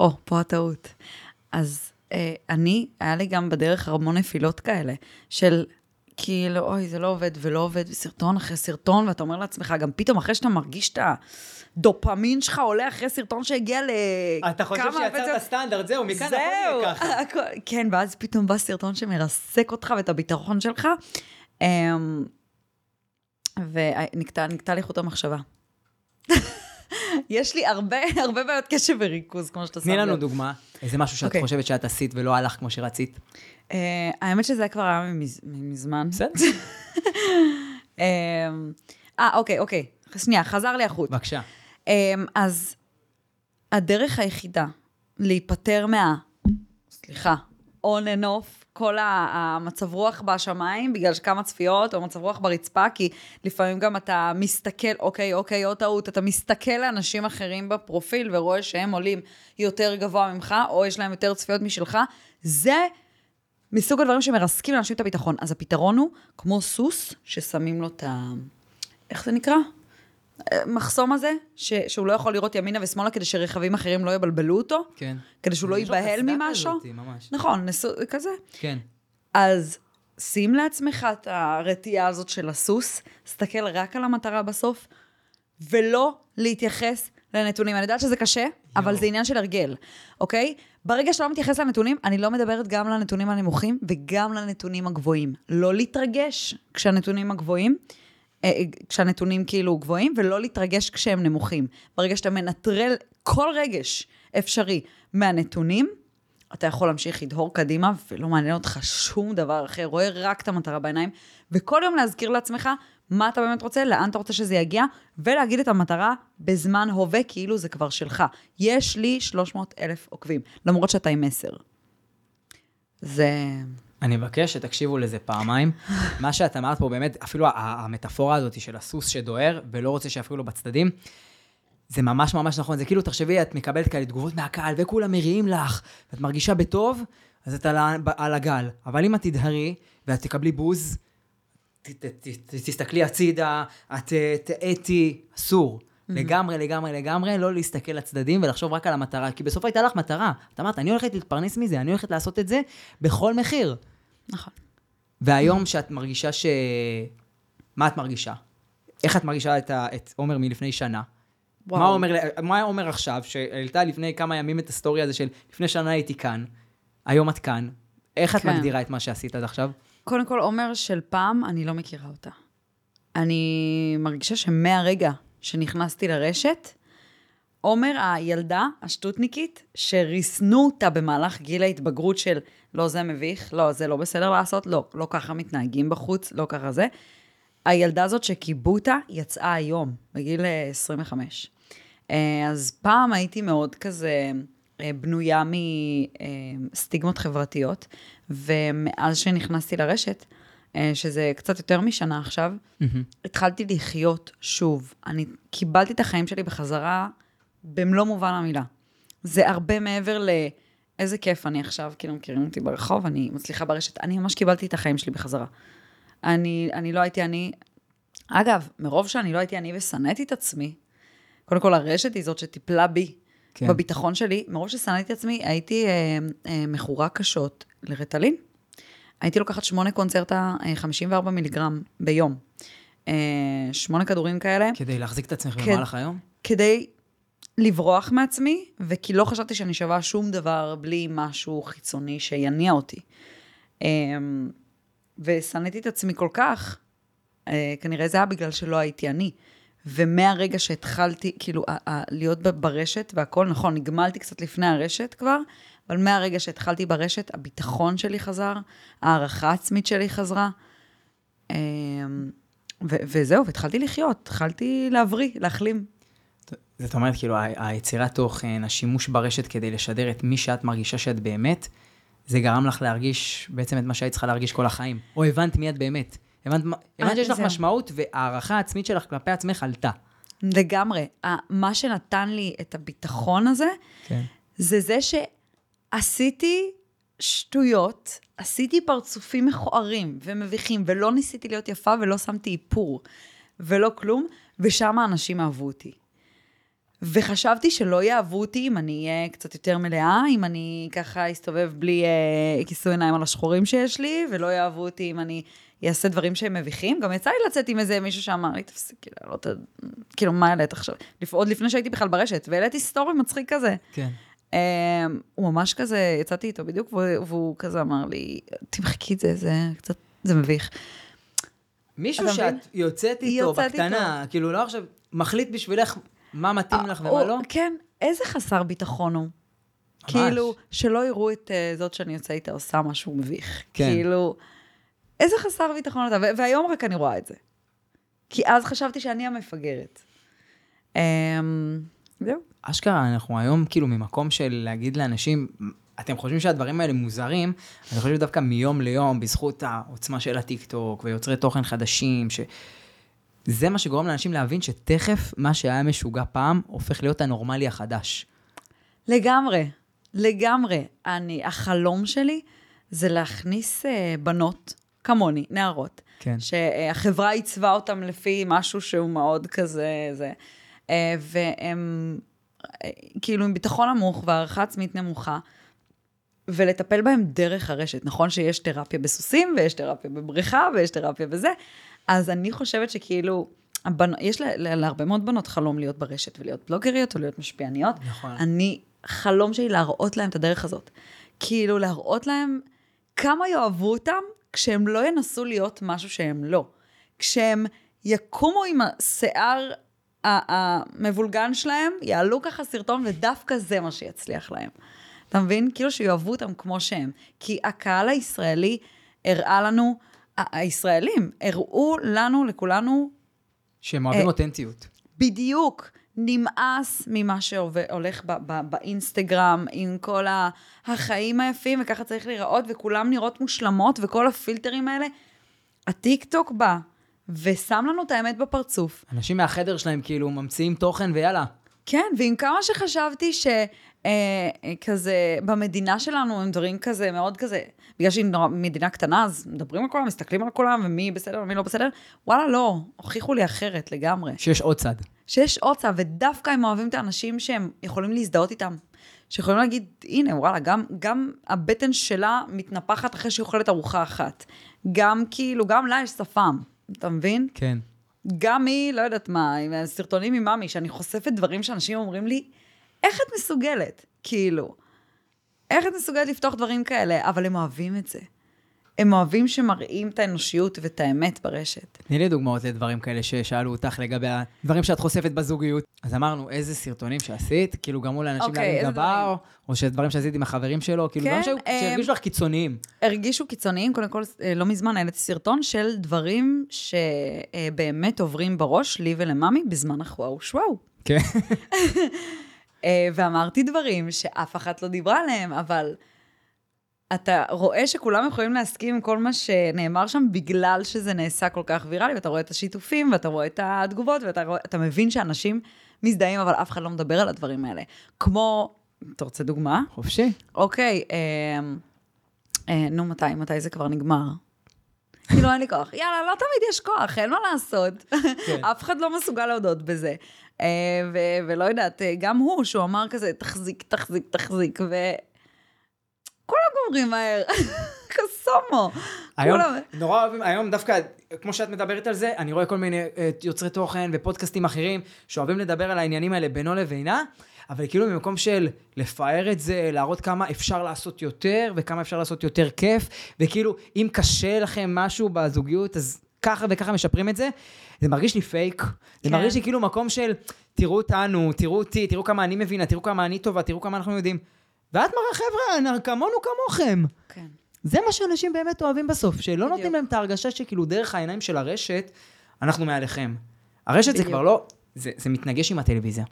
או, פה הטעות. אז אה, אני, היה לי גם בדרך המון נפילות כאלה, של כאילו, אוי, זה לא עובד ולא עובד, וסרטון אחרי סרטון, ואתה אומר לעצמך, גם פתאום אחרי שאתה מרגיש את הדופמין שלך עולה אחרי סרטון שהגיע לכמה... וזה- סטנדרט, זהו, זהו, הכל- כן, ואז פתאום בא סרטון שמרסק אותך ואת הביטחון שלך. אמ, ונקטע נקטע לי חוט המחשבה. יש לי הרבה, הרבה בעיות קשב וריכוז, כמו שאתה שם תני לנו לב. דוגמה, איזה משהו שאת אוקיי. חושבת שאת עשית ולא הלך כמו שרצית. אה, האמת שזה כבר היה ממז- מזמן. בסדר? אמ, אה, אוקיי, אוקיי. שנייה, חזר לי החוט. בבקשה. אמ, אז הדרך היחידה להיפטר מה... סליחה, on and off, כל המצב רוח בשמיים, בגלל שכמה צפיות, או מצב רוח ברצפה, כי לפעמים גם אתה מסתכל, אוקיי, אוקיי, עוד טעות, אתה מסתכל לאנשים אחרים בפרופיל ורואה שהם עולים יותר גבוה ממך, או יש להם יותר צפיות משלך, זה מסוג הדברים שמרסקים לאנשים את הביטחון. אז הפתרון הוא כמו סוס ששמים לו את ה... איך זה נקרא? מחסום הזה, ש, שהוא לא יכול לראות ימינה ושמאלה כדי שרכבים אחרים לא יבלבלו אותו, כן. כדי שהוא לא ייבהל ממשהו. כזאת, ממש. נכון, נסו, כזה. כן. אז שים לעצמך את הרתיעה הזאת של הסוס, תסתכל רק על המטרה בסוף, ולא להתייחס לנתונים. אני יודעת שזה קשה, אבל זה עניין של הרגל, אוקיי? ברגע שאתה לא מתייחס לנתונים, אני לא מדברת גם לנתונים הנמוכים וגם לנתונים הגבוהים. לא להתרגש כשהנתונים הגבוהים, כשהנתונים כאילו גבוהים, ולא להתרגש כשהם נמוכים. ברגע שאתה מנטרל כל רגש אפשרי מהנתונים, אתה יכול להמשיך לדהור קדימה, ולא מעניין אותך שום דבר אחר, רואה רק את המטרה בעיניים, וכל יום להזכיר לעצמך מה אתה באמת רוצה, לאן אתה רוצה שזה יגיע, ולהגיד את המטרה בזמן הווה, כאילו זה כבר שלך. יש לי 300 אלף עוקבים, למרות שאתה עם 10. זה... אני מבקש שתקשיבו לזה פעמיים. מה שאת אמרת פה, באמת, אפילו המטאפורה הזאת של הסוס שדוהר ולא רוצה שיפריעו לו בצדדים, זה ממש ממש נכון, זה כאילו, תחשבי, את מקבלת כאלה תגובות מהקהל, וכולם מריעים לך, ואת מרגישה בטוב, אז את על, על הגל. אבל אם את תדהרי, ואת תקבלי בוז, ת, ת, ת, ת, תסתכלי הצידה, את אה, תאטי, אסור. לגמרי, לגמרי, לגמרי, לא להסתכל לצדדים ולחשוב רק על המטרה, כי בסוף הייתה לך מטרה. את אמרת, אני הולכת להתפרנס מזה, אני הולכת לעשות את זה בכל מחיר. נכון. והיום שאת מרגישה ש... מה את מרגישה? איך את מרגישה את, ה... את עומר מלפני שנה? וואו. מה עומר, מה עומר עכשיו, שהעלתה לפני כמה ימים את הסטורי הזה של לפני שנה הייתי כאן, היום את כאן, איך את כן. מגדירה את מה שעשית עד עכשיו? קודם כל, עומר של פעם, אני לא מכירה אותה. אני מרגישה שמהרגע שנכנסתי לרשת, עומר, הילדה השטותניקית, שריסנו אותה במהלך גיל ההתבגרות של לא, זה מביך, לא, זה לא בסדר לעשות, לא, לא ככה מתנהגים בחוץ, לא ככה זה. הילדה הזאת שכיבו אותה, יצאה היום, בגיל אה, 25. אה, אז פעם הייתי מאוד כזה אה, בנויה מסטיגמות חברתיות, ומאז שנכנסתי לרשת, אה, שזה קצת יותר משנה עכשיו, התחלתי לחיות שוב. אני קיבלתי את החיים שלי בחזרה במלוא מובן המילה. זה הרבה מעבר ל... איזה כיף אני עכשיו, כאילו מכירים אותי ברחוב, אני מצליחה ברשת, אני ממש קיבלתי את החיים שלי בחזרה. אני, אני לא הייתי אני... אגב, מרוב שאני לא הייתי אני ושנאתי את עצמי, קודם כל הרשת היא זאת שטיפלה בי, כן. בביטחון שלי, מרוב ששנאתי את עצמי, הייתי אה, אה, מכורה קשות לרטלין. הייתי לוקחת שמונה קונצרטה, אה, 54 מיליגרם ביום. אה, שמונה כדורים כאלה, כדי להחזיק את עצמך כן. במהלך היום? כדי לברוח מעצמי, וכי לא חשבתי שאני שווה שום דבר בלי משהו חיצוני שיניע אותי. אמ, ושנאתי את עצמי כל כך, אה, כנראה זה היה בגלל שלא הייתי אני. ומהרגע שהתחלתי, כאילו, להיות ברשת והכל, נכון, נגמלתי קצת לפני הרשת כבר, אבל מהרגע שהתחלתי ברשת, הביטחון שלי חזר, הערכה העצמית שלי חזרה. אמ, וזהו, והתחלתי לחיות, התחלתי להבריא, להחלים. זאת אומרת, כאילו, היצירת תוכן, השימוש ברשת כדי לשדר את מי שאת מרגישה שאת באמת, זה גרם לך להרגיש בעצם את מה שהיית צריכה להרגיש כל החיים. או הבנת מי את באמת. הבנת, מה- הבנת שיש לך. משמעות, והערכה העצמית שלך כלפי עצמך עלתה. לגמרי. מה שנתן לי את הביטחון הזה, כן. זה זה שעשיתי שטויות, עשיתי פרצופים מכוערים ומביכים, ולא ניסיתי להיות יפה ולא שמתי איפור, ולא כלום, ושם האנשים אהבו אותי. וחשבתי שלא יאהבו אותי אם אני אהיה קצת יותר מלאה, אם אני ככה אסתובב בלי אה, כיסוי עיניים על השחורים שיש לי, ולא יאהבו אותי אם אני אעשה דברים שהם מביכים. גם יצא לי לצאת עם איזה מישהו שאמר לי, תפסיקי לעלות, כאילו, מה העלית עכשיו? עוד לפני שהייתי בכלל ברשת, והעליתי סטורי מצחיק כזה. כן. Um, הוא ממש כזה, יצאתי איתו בדיוק, והוא, והוא כזה אמר לי, תמחקי את זה, זה קצת, זה מביך. מישהו שאת מבין? יוצאת איתו יוצאת בקטנה, כאילו, לא עכשיו, מחליט בשבילך מה מתאים לך ומה הוא- לא? כן, איזה חסר ביטחון הוא. כאילו, שלא יראו את uh, זאת שאני יוצא איתה עושה משהו מביך. כן. כאילו, איזה חסר ביטחון אתה, והיום רק אני רואה את זה. כי אז חשבתי שאני המפגרת. Um, זהו. אשכרה, אנחנו היום כאילו ממקום של להגיד לאנשים, אתם חושבים שהדברים האלה מוזרים, אני חושב דווקא מיום ליום, בזכות העוצמה של הטיקטוק ויוצרי תוכן חדשים, ש... זה מה שגורם לאנשים להבין שתכף מה שהיה משוגע פעם, הופך להיות הנורמלי החדש. לגמרי, לגמרי. אני, החלום שלי זה להכניס אה, בנות כמוני, נערות, כן. שהחברה עיצבה אותם לפי משהו שהוא מאוד כזה, זה, אה, והם אה, כאילו עם ביטחון נמוך והערכה עצמית נמוכה, ולטפל בהם דרך הרשת. נכון שיש תרפיה בסוסים, ויש תרפיה בבריכה, ויש תרפיה בזה, אז אני חושבת שכאילו, הבנ... יש לה, לה, להרבה מאוד בנות חלום להיות ברשת ולהיות בלוגריות או להיות משפיעניות. נכון. אני, חלום שלי להראות להם את הדרך הזאת. כאילו, להראות להם כמה יאהבו אותם כשהם לא ינסו להיות משהו שהם לא. כשהם יקומו עם השיער המבולגן שלהם, יעלו ככה סרטון, ודווקא זה מה שיצליח להם. אתה מבין? כאילו שיאהבו אותם כמו שהם. כי הקהל הישראלי הראה לנו, הישראלים הראו לנו, לכולנו, שהם אוהבים אה, אותנטיות. בדיוק. נמאס ממה שהולך ב- ב- באינסטגרם עם כל החיים היפים, וככה צריך להיראות, וכולם נראות מושלמות, וכל הפילטרים האלה. הטיק טוק בא ושם לנו את האמת בפרצוף. אנשים מהחדר שלהם כאילו ממציאים תוכן ויאללה, כן, ועם כמה שחשבתי שכזה, במדינה שלנו הם דברים כזה, מאוד כזה, בגלל שהיא מדינה קטנה, אז מדברים על כולם, מסתכלים על כולם, ומי בסדר ומי לא בסדר, וואלה, לא, הוכיחו לי אחרת לגמרי. שיש עוד צד. שיש עוד צד, ודווקא הם אוהבים את האנשים שהם יכולים להזדהות איתם. שיכולים להגיד, הנה, וואלה, גם, גם הבטן שלה מתנפחת אחרי שהיא אוכלת ארוחה אחת. גם כאילו, גם לה יש שפם, אתה מבין? כן. גם היא, לא יודעת מה, עם הסרטונים עם ממי, שאני חושפת דברים שאנשים אומרים לי, איך את מסוגלת? כאילו, איך את מסוגלת לפתוח דברים כאלה? אבל הם אוהבים את זה. הם אוהבים שמראים את האנושיות ואת האמת ברשת. תני לי דוגמאות לדברים כאלה ששאלו אותך לגבי הדברים שאת חושפת בזוגיות. אז אמרנו, איזה סרטונים שעשית, כאילו גרמו לאנשים אוקיי, להרים גבה, דברים? או, או שדברים שעשית עם החברים שלו, כאילו כן, דברים שהיו- אמ, שהרגישו לך קיצוניים. הרגישו קיצוניים, קודם כל, אה, לא מזמן העליתי סרטון של דברים שבאמת עוברים בראש, לי ולממי, בזמן החוואו שוואו. כן. אה, ואמרתי דברים שאף אחת לא דיברה עליהם, אבל אתה רואה שכולם יכולים להסכים עם כל מה שנאמר שם, בגלל שזה נעשה כל כך ויראלי, ואתה רואה את השיתופים, ואתה רואה את התגובות, ואתה רואה, מבין שאנשים מזדהים, אבל אף אחד לא מדבר על הדברים האלה. כמו, אתה רוצה דוגמה? חופשי. אוקיי, אה, אה, נו, מתי? מתי זה כבר נגמר? כאילו, אין לי כוח. יאללה, לא תמיד יש כוח, אין מה לעשות. כן. אף אחד לא מסוגל להודות בזה. אה, ו- ולא יודעת, אה, גם הוא, שהוא אמר כזה, תחזיק, תחזיק, תחזיק, ו... כולם גומרים מהר, קסומו. היום, כולם... נורא אוהבים, היום דווקא, כמו שאת מדברת על זה, אני רואה כל מיני אה, יוצרי תוכן ופודקאסטים אחרים שאוהבים לדבר על העניינים האלה בינו לבינה, אבל כאילו ממקום של לפאר את זה, להראות כמה אפשר לעשות יותר וכמה אפשר לעשות יותר כיף, וכאילו, אם קשה לכם משהו בזוגיות, אז ככה וככה משפרים את זה. זה מרגיש לי פייק, זה כן. מרגיש לי כאילו מקום של, תראו אותנו, תראו אותי, תראו כמה אני מבינה, תראו כמה אני טובה, תראו כמה אנחנו יודעים. ואת מראה, חבר'ה, כמונו כמוכם. כן. זה מה שאנשים באמת אוהבים בסוף, שלא בדיוק. נותנים להם את ההרגשה שכאילו דרך העיניים של הרשת, אנחנו מעליכם. הרשת זה בדיוק. כבר לא, זה, זה מתנגש עם הטלוויזיה.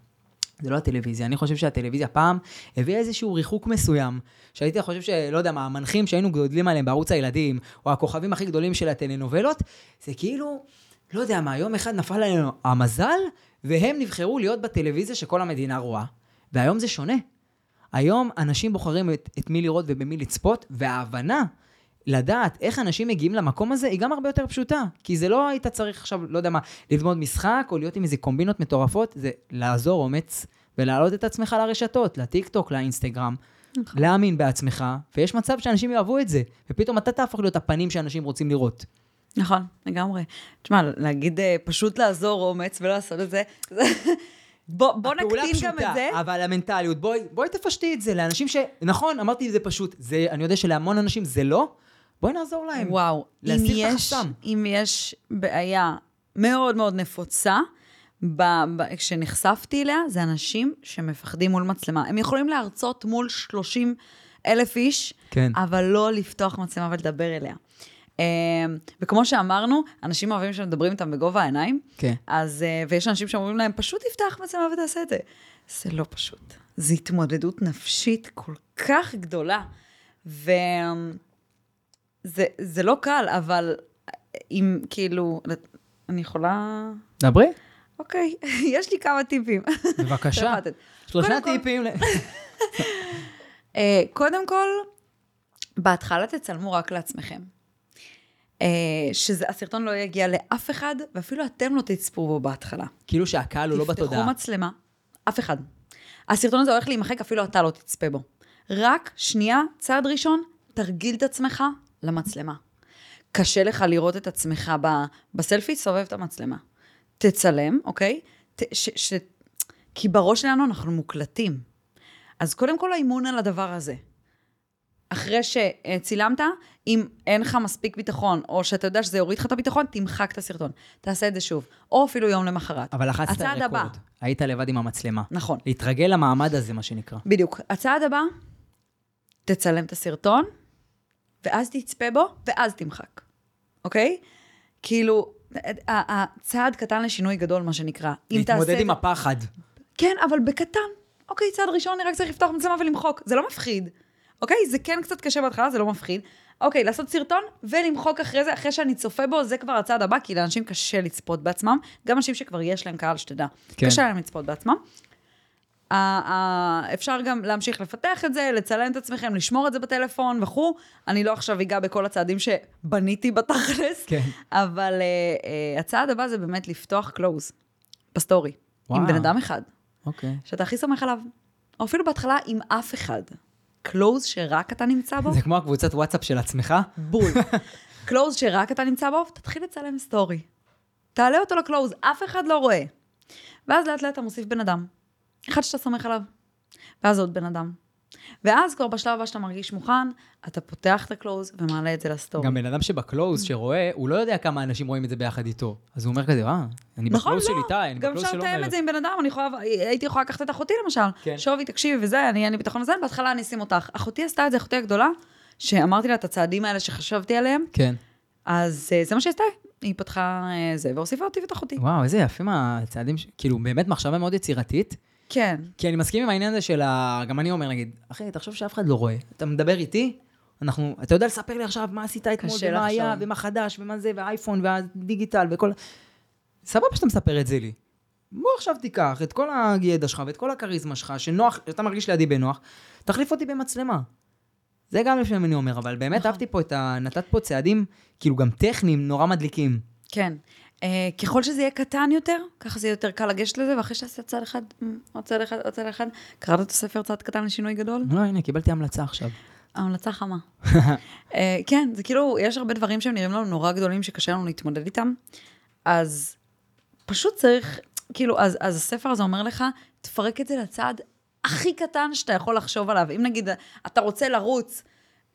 זה לא הטלוויזיה, אני חושב שהטלוויזיה פעם הביאה איזשהו ריחוק מסוים, שהייתי חושב שלא יודע מה, המנחים שהיינו גדלים עליהם בערוץ הילדים, או הכוכבים הכי גדולים של הטלנובלות, זה כאילו, לא יודע מה, יום אחד נפל עלינו המזל, והם נבחרו להיות בטלוויזיה שכל המדינה רואה. והיום זה שונה. היום אנשים בוחרים את, את מי לראות ובמי לצפות, וההבנה לדעת איך אנשים מגיעים למקום הזה היא גם הרבה יותר פשוטה. כי זה לא היית צריך עכשיו, לא יודע מה, ללמוד משחק או להיות עם איזה קומבינות מטורפות, זה לעזור אומץ ולהעלות את עצמך לרשתות, לטיק טוק, לאינסטגרם. להאמין בעצמך, ויש מצב שאנשים יאהבו את זה, ופתאום אתה תהפוך להיות הפנים שאנשים רוצים לראות. נכון, לגמרי. תשמע, להגיד אה, פשוט לעזור אומץ ולא לעשות את זה, זה... בוא, בוא נקטין גם את פשוטה, זה. אבל המנטליות, בואי, בואי תפשטי את זה לאנשים ש... נכון, אמרתי זה פשוט, זה, אני יודע שלהמון אנשים זה לא, בואי נעזור להם. וואו, אם להסיר את יש, החסם. אם יש בעיה מאוד מאוד נפוצה, ב, ב, כשנחשפתי אליה, זה אנשים שמפחדים מול מצלמה. הם יכולים להרצות מול 30 אלף איש, כן. אבל לא לפתוח מצלמה ולדבר אליה. אמ, וכמו שאמרנו, אנשים אוהבים שמדברים איתם בגובה העיניים, כן. אז, אה, ויש אנשים שאומרים להם, פשוט תפתח מצלמה ותעשה את זה. זה לא פשוט. זו התמודדות נפשית כל כך גדולה. וזה זה לא קל, אבל אם כאילו, אני יכולה... דברי. אוקיי, יש לי כמה טיפים. בבקשה. שלושה טיפים. אה, קודם כל, בהתחלה תצלמו רק לעצמכם. אה, שהסרטון לא יגיע לאף אחד, ואפילו אתם לא תצפו בו בהתחלה. כאילו שהקהל הוא לא תפתחו בתודעה. מצלמה, אף אחד. הסרטון הזה הולך להימחק, אפילו אתה לא תצפה בו. רק שנייה, צעד ראשון, תרגיל את עצמך למצלמה. קשה לך לראות את עצמך ב- בסלפי, סובב את המצלמה. תצלם, אוקיי? ת, ש, ש, כי בראש שלנו אנחנו מוקלטים. אז קודם כל האימון על הדבר הזה. אחרי שצילמת, אם אין לך מספיק ביטחון, או שאתה יודע שזה יוריד לך את הביטחון, תמחק את הסרטון. תעשה את זה שוב. או אפילו יום למחרת. אבל לחצת הבא. רקורד. היית לבד עם המצלמה. נכון. להתרגל למעמד הזה, מה שנקרא. בדיוק. הצעד הבא, תצלם את הסרטון, ואז תצפה בו, ואז תמחק, אוקיי? כאילו, ה- הצעד קטן לשינוי גדול, מה שנקרא. להתמודד עם הפחד. כן, אבל בקטן. אוקיי, צעד ראשון, אני רק צריך לפתוח מצלמה ולמחוק. זה לא מפחיד. אוקיי? זה כן קצת קשה בהתחלה, זה לא מפחיד. אוקיי, לעשות סרטון ולמחוק אחרי זה, אחרי שאני צופה בו, זה כבר הצעד הבא, כי לאנשים קשה לצפות בעצמם. גם אנשים שכבר יש להם קהל, שתדע. כן. קשה להם לצפות בעצמם. אפשר גם להמשיך לפתח את זה, לצלם את עצמכם, לשמור את זה בטלפון וכו'. אני לא עכשיו אגע בכל הצעדים שבניתי בתכלס, כן. אבל uh, uh, הצעד הבא זה באמת לפתוח close בסטורי, עם וואו. בן אדם אחד, אוקיי. שאתה הכי סומך עליו. או אפילו בהתחלה עם אף אחד. close שרק אתה נמצא בו, זה כמו הקבוצת וואטסאפ של עצמך? בול. close שרק אתה נמצא בו, תתחיל לצלם סטורי. תעלה אותו ל close, אף אחד לא רואה. ואז לאט לאט אתה מוסיף בן אדם. אחד שאתה סומך עליו. ואז עוד בן אדם. ואז כבר בשלב הבא שאתה מרגיש מוכן, אתה פותח את ה close ומעלה את זה לסטורי. גם בן אדם שב close שרואה, הוא לא יודע כמה אנשים רואים את זה ביחד איתו. אז הוא אומר כזה, אה, אני נכון, בקלוז של לא. איתי, אני גם בקלוז אפשר של לתאם עומר. את זה עם בן אדם, אני יכולה, הייתי יכולה לקחת את אחותי למשל. כן. שובי, תקשיבי וזה, אני אין לי ביטחון לזה, בהתחלה אני אשים אותך. אחותי עשתה את זה, אחותי הגדולה, שאמרתי לה את הצעדים האלה שחשבתי עליהם, כן. אז אה, זה מה שהיא עשתה. היא פתחה אה, זה, והוסיפה אותי ואת אחותי. וואו, איזה יפים הצעדים, כאילו, באמת מחשבה מאוד יצירתית. כן. כי אני מסכים עם העניין הזה של ה... גם אני אומר, נגיד, אחי, תחשוב שאף אחד לא רואה. אתה מדבר איתי, אנחנו... אתה יודע לספר לי עכשיו מה עשית אתמול, ומה היה, לחשוב. ומה חדש, ומה זה, והאייפון, והדיגיטל, וכל... סבבה שאתה מספר את זה לי. בוא עכשיו תיקח את כל הידע שלך ואת כל הכריזמה שלך, שנוח, שאתה מרגיש לידי בנוח, תחליף אותי במצלמה. זה גם לפעמים אני אומר, אבל באמת נכון. אהבתי פה את ה... נתת פה צעדים, כאילו גם טכניים, נורא מדליקים. כן. Uh, ככל שזה יהיה קטן יותר, ככה זה יהיה יותר קל לגשת לזה, ואחרי שתעשה צעד אחד, מ, עוד צעד אחד, עוד צעד אחד, קראת את הספר צעד קטן לשינוי גדול? לא, הנה, קיבלתי המלצה עכשיו. המלצה חמה. uh, כן, זה כאילו, יש הרבה דברים שהם נראים לנו נורא גדולים, שקשה לנו להתמודד איתם, אז פשוט צריך, כאילו, אז, אז הספר הזה אומר לך, תפרק את זה לצעד הכי קטן שאתה יכול לחשוב עליו. אם נגיד, אתה רוצה לרוץ,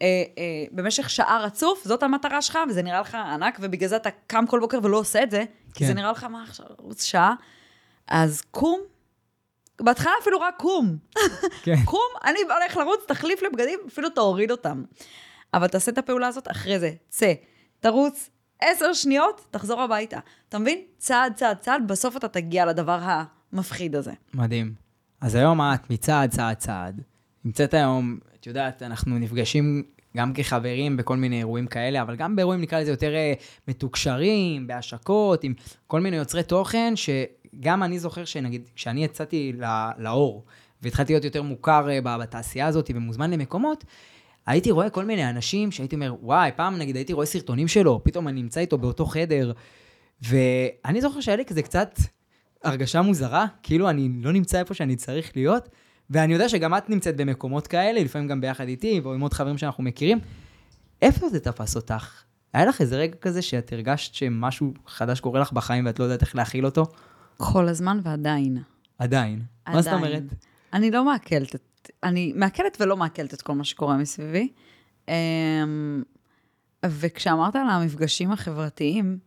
אה, אה, במשך שעה רצוף, זאת המטרה שלך, וזה נראה לך ענק, ובגלל זה אתה קם כל בוקר ולא עושה את זה, כי כן. זה נראה לך, מה עכשיו, לרוץ שעה? אז קום, בהתחלה אפילו רק קום. כן. קום, אני הולך לרוץ, תחליף לי בגדים, אפילו תוריד אותם. אבל תעשה את הפעולה הזאת אחרי זה. צא, תרוץ עשר שניות, תחזור הביתה. אתה מבין? צעד, צעד, צעד, בסוף אתה תגיע לדבר המפחיד הזה. מדהים. אז היום את מצעד, צעד, צעד. נמצאת היום, את יודעת, אנחנו נפגשים גם כחברים בכל מיני אירועים כאלה, אבל גם באירועים, נקרא לזה, יותר אה, מתוקשרים, בהשקות, עם כל מיני יוצרי תוכן, שגם אני זוכר שנגיד, כשאני יצאתי לא- לאור, והתחלתי להיות יותר מוכר אה, בתעשייה הזאת ומוזמן למקומות, הייתי רואה כל מיני אנשים שהייתי אומר, וואי, פעם נגיד הייתי רואה סרטונים שלו, פתאום אני נמצא איתו באותו חדר, ואני זוכר שהיה לי כזה קצת הרגשה מוזרה, כאילו אני לא נמצא איפה שאני צריך להיות, ואני יודע שגם את נמצאת במקומות כאלה, לפעמים גם ביחד איתי, ועם עוד חברים שאנחנו מכירים. איפה זה תפס אותך? היה לך איזה רגע כזה שאת הרגשת שמשהו חדש קורה לך בחיים ואת לא יודעת איך להכיל אותו? כל הזמן ועדיין. עדיין. מה זאת עדיין. אומרת? אני לא מעכלת את... אני מעכלת ולא מעכלת את כל מה שקורה מסביבי. אמ, וכשאמרת על המפגשים החברתיים,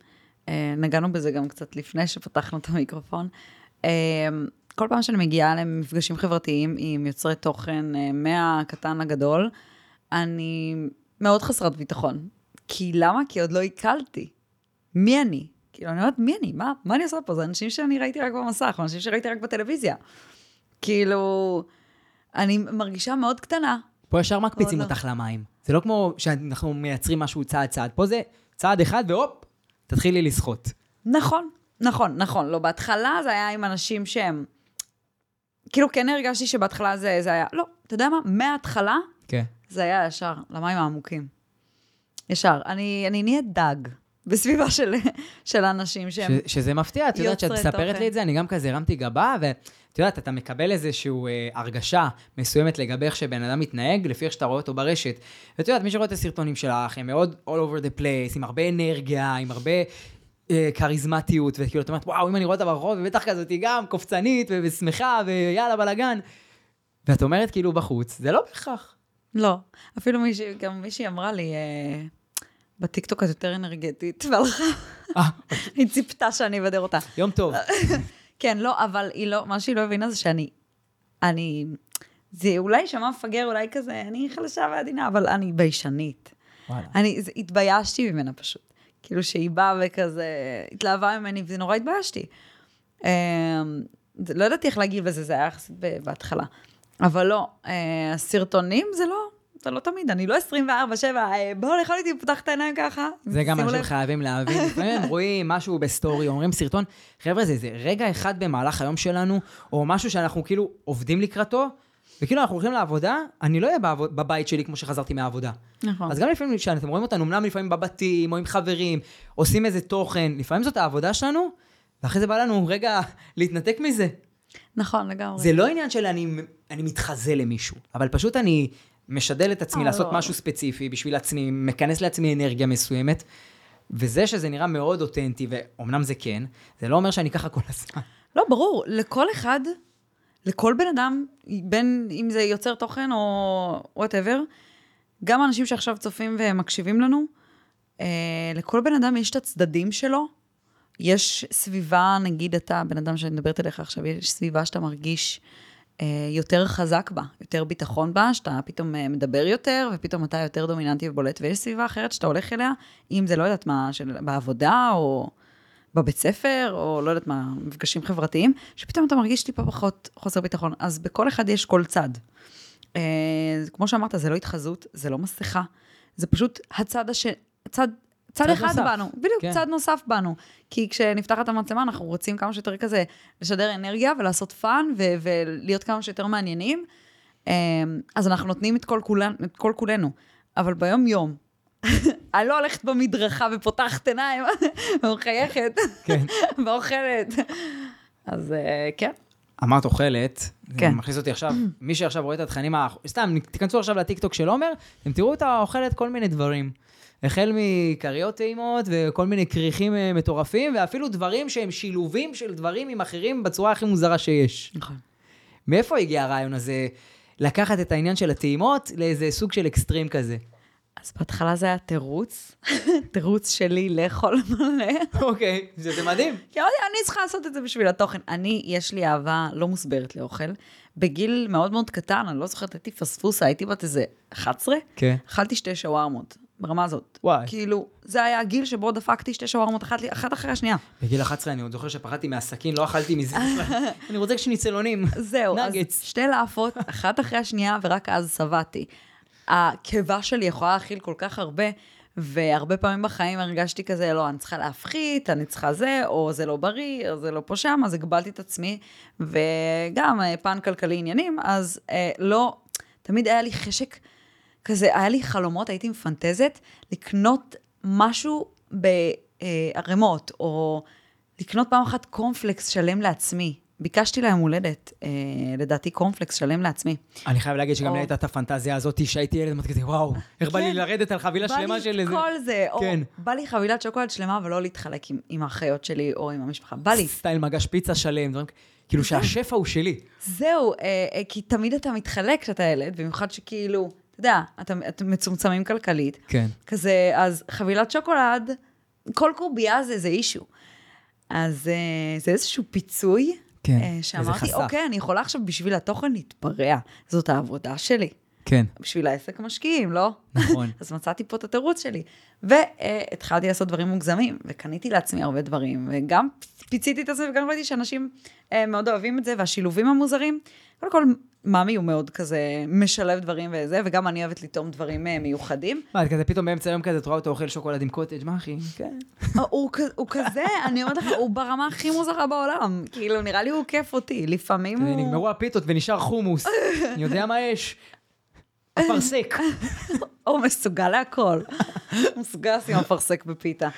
אה, נגענו בזה גם קצת לפני שפתחנו את המיקרופון. כל פעם שאני מגיעה למפגשים חברתיים עם יוצרי תוכן אה, מהקטן לגדול, אני מאוד חסרת ביטחון. כי למה? כי עוד לא עיכלתי. מי אני? כאילו, אני אומרת, מי אני? מה, מה אני עושה פה? זה אנשים שאני ראיתי רק במסך, או אנשים שראיתי רק בטלוויזיה. כאילו, אני מרגישה מאוד קטנה. פה ישר מקפיצים לא. אותך למים. זה לא כמו שאנחנו מייצרים משהו צעד צעד. פה זה צעד אחד והופ, תתחילי לשחות. נכון, נכון, נכון. לא, בהתחלה זה היה עם אנשים שהם... כאילו, כן הרגשתי שבהתחלה זה, זה היה... לא, אתה יודע מה? מההתחלה כן. זה היה ישר, למים העמוקים. ישר. אני, אני נהיית דג בסביבה של, של אנשים שהם... ש- שזה מפתיע, את יודעת, שאת מספרת. לי את זה, אני גם כזה הרמתי גבה, ואת יודעת, אתה מקבל איזושהי אה, הרגשה מסוימת לגבי איך שבן אדם מתנהג, לפי איך שאתה רואה אותו ברשת. ואת יודעת, מי שרואה את הסרטונים שלך, הם מאוד all over the place, עם הרבה אנרגיה, עם הרבה כריזמטיות, וכאילו, את אומרת, וואו, אם אני רואה אותה ברחוב, היא בטח כזאת היא גם קופצנית ושמחה, ויאללה, בלאגן. ואת אומרת, כאילו, בחוץ, זה לא בהכרח. לא. אפילו מישהי, גם מישהי אמרה לי, אה, בטיקטוק את יותר אנרגטית, והלכה, אה, היא ציפתה שאני אבדר אותה. יום טוב. כן, לא, אבל היא לא, מה שהיא לא הבינה זה שאני, אני, זה אולי יישמע מפגר, אולי כזה, אני חלשה ועדינה, אבל אני ביישנית. וואלה. אני, זה, התביישתי ממנה פשוט. כאילו שהיא באה וכזה, התלהבה ממני, ונורא התביישתי. זה- לא ידעתי איך להגיב לזה, זה היה יחסית בהתחלה. אבל לא, אה, הסרטונים זה לא, זה לא תמיד, אני לא 24-7, אה, בואו לאכול איתי, פותח את העיניים ככה. זה גם מה לב. שחייבים להבין. לפעמים הם רואים משהו בסטורי, אומרים סרטון, חבר'ה, זה איזה רגע אחד במהלך היום שלנו, או משהו שאנחנו כאילו עובדים לקראתו, וכאילו אנחנו הולכים לעבודה, אני לא אהיה בעבוד, בבית שלי כמו שחזרתי מהעבודה. נכון. אז גם לפעמים כשאתם רואים אותנו, אמנם לפעמים בבתים, או עם חברים, עושים איזה תוכן, לפעמים זאת העבודה שלנו, ואחרי זה בא לנו רגע להתנתק מזה. נכון, לגמרי. זה לא עניין של אני, אני מתחזה למישהו, אבל פשוט אני משדל את עצמי אה, לעשות לא. משהו ספציפי בשביל עצמי, מכנס לעצמי אנרגיה מסוימת, וזה שזה נראה מאוד אותנטי, ואומנם זה כן, זה לא אומר שאני ככה כל הזמן. לא, ברור, לכל אחד, לכל בן אדם, בין אם זה יוצר תוכן או וואטאבר, גם האנשים שעכשיו צופים ומקשיבים לנו, אה, לכל בן אדם יש את הצדדים שלו. יש סביבה, נגיד אתה, בן אדם שאני מדברת אליך עכשיו, יש סביבה שאתה מרגיש אה, יותר חזק בה, יותר ביטחון בה, שאתה פתאום אה, מדבר יותר, ופתאום אתה יותר דומיננטי ובולט, ויש סביבה אחרת שאתה הולך אליה, אם זה לא יודעת מה, של, בעבודה, או בבית ספר, או לא יודעת מה, מפגשים חברתיים, שפתאום אתה מרגיש טיפה פחות חוסר ביטחון. אז בכל אחד יש כל צד. אה, כמו שאמרת, זה לא התחזות, זה לא מסכה, זה פשוט הצד הש... צד... צד צד אחד נוסף. בנו, בדיוק, כן. צד נוסף בנו. כי כשנפתחת המצלמה, אנחנו רוצים כמה שיותר כזה לשדר אנרגיה ולעשות fun ו- ולהיות כמה שיותר מעניינים. אה, אז אנחנו נותנים את כל, כולן, את כל כולנו. אבל ביום-יום, אני לא הולכת במדרכה ופותחת עיניים ומחייכת כן. ואוכלת. אז אה, כן. אמרת אוכלת, כן. זה מכניס אותי עכשיו, מי שעכשיו רואה את התכנים, סתם, תיכנסו עכשיו לטיקטוק של עומר, אתם תראו אותה אוכלת כל מיני דברים. החל מכריות טעימות וכל מיני כריכים אה, מטורפים, ואפילו דברים שהם שילובים של דברים עם אחרים בצורה הכי מוזרה שיש. נכון. מאיפה הגיע הרעיון הזה לקחת את העניין של הטעימות לאיזה סוג של אקסטרים כזה? אז בהתחלה זה היה תירוץ, תירוץ שלי לאכול מלא. אוקיי, זה זה מדהים. כי אני צריכה לעשות את זה בשביל התוכן. אני, יש לי אהבה לא מוסברת לאוכל. בגיל מאוד מאוד קטן, אני לא זוכרת, הייתי פספוסה, הייתי בת איזה 11, כן. אכלתי שתי שווארמות, ברמה הזאת. וואי. כאילו, זה היה הגיל שבו דפקתי שתי שווארמות אחת, אחת אחרי השנייה. בגיל 11 אני עוד זוכר שפחדתי מהסכין, לא אכלתי מזה. אני רוצה שניצלונים. זהו, אז. שתי לאפות, אחת אחרי השנייה, ורק אז שבעתי. הקיבה שלי יכולה להכיל כל כך הרבה, והרבה פעמים בחיים הרגשתי כזה, לא, אני צריכה להפחית, אני צריכה זה, או זה לא בריא, או זה לא פה שם, אז הגבלתי את עצמי, וגם אה, פן כלכלי עניינים, אז אה, לא, תמיד היה לי חשק כזה, היה לי חלומות, הייתי מפנטזת, לקנות משהו בערימות, או לקנות פעם אחת קורנפלקס שלם לעצמי. ביקשתי ליום הולדת, אה, לדעתי קורנפלקס שלם לעצמי. אני חייב להגיד שגם או- לי הייתה את הפנטזיה הזאת, שהייתי ילד, אמרתי כזה, וואו, איך בא לי כן. לרדת על חבילה שלמה של איזה... בא לי כל זה, או כן. בא לי חבילת שוקולד שלמה, ולא להתחלק עם, עם האחיות שלי או עם המשפחה. בא לי. סטייל מגש פיצה שלם, דברים. כאילו שהשפע הוא שלי. זהו, אה, אה, כי תמיד אתה מתחלק כשאתה ילד, במיוחד שכאילו, אתה יודע, אתם, אתם מצומצמים כלכלית. כן. כזה, אז חבילת שוקולד, כל קובייה זה איזה אישו. אז אה, זה איזשהו פיצוי, כן, אה, שאמרתי. אוקיי, אני יכולה עכשיו בשביל התוכן להתפרע. זאת העבודה שלי. כן, בשביל העסק משקיעים, לא? נכון. אז מצאתי פה את התירוץ שלי. והתחלתי לעשות דברים מוגזמים, וקניתי לעצמי הרבה דברים, וגם פיציתי את עצמי, וגם ראיתי שאנשים אה, מאוד אוהבים את זה, והשילובים המוזרים. קודם כל, מאמי הוא מאוד כזה משלב דברים וזה, וגם אני אוהבת לטעום דברים אה, מיוחדים. מה, את כזה פתאום באמצע היום כזה, את רואה אותו אוכל שוקולד עם קוטג', מה אחי? כן. אה, הוא, כזה, אני אומרת לך, הוא ברמה הכי מוזרה בעולם. כאילו, נראה לי הוא כיף אותי, לפעמים הוא... נגמרו הפיתות ונשאר חומוס. אני יודע מה יש. אפרסק. הוא מסוגל להכל. הוא מסוגל לשים אפרסק בפיתה.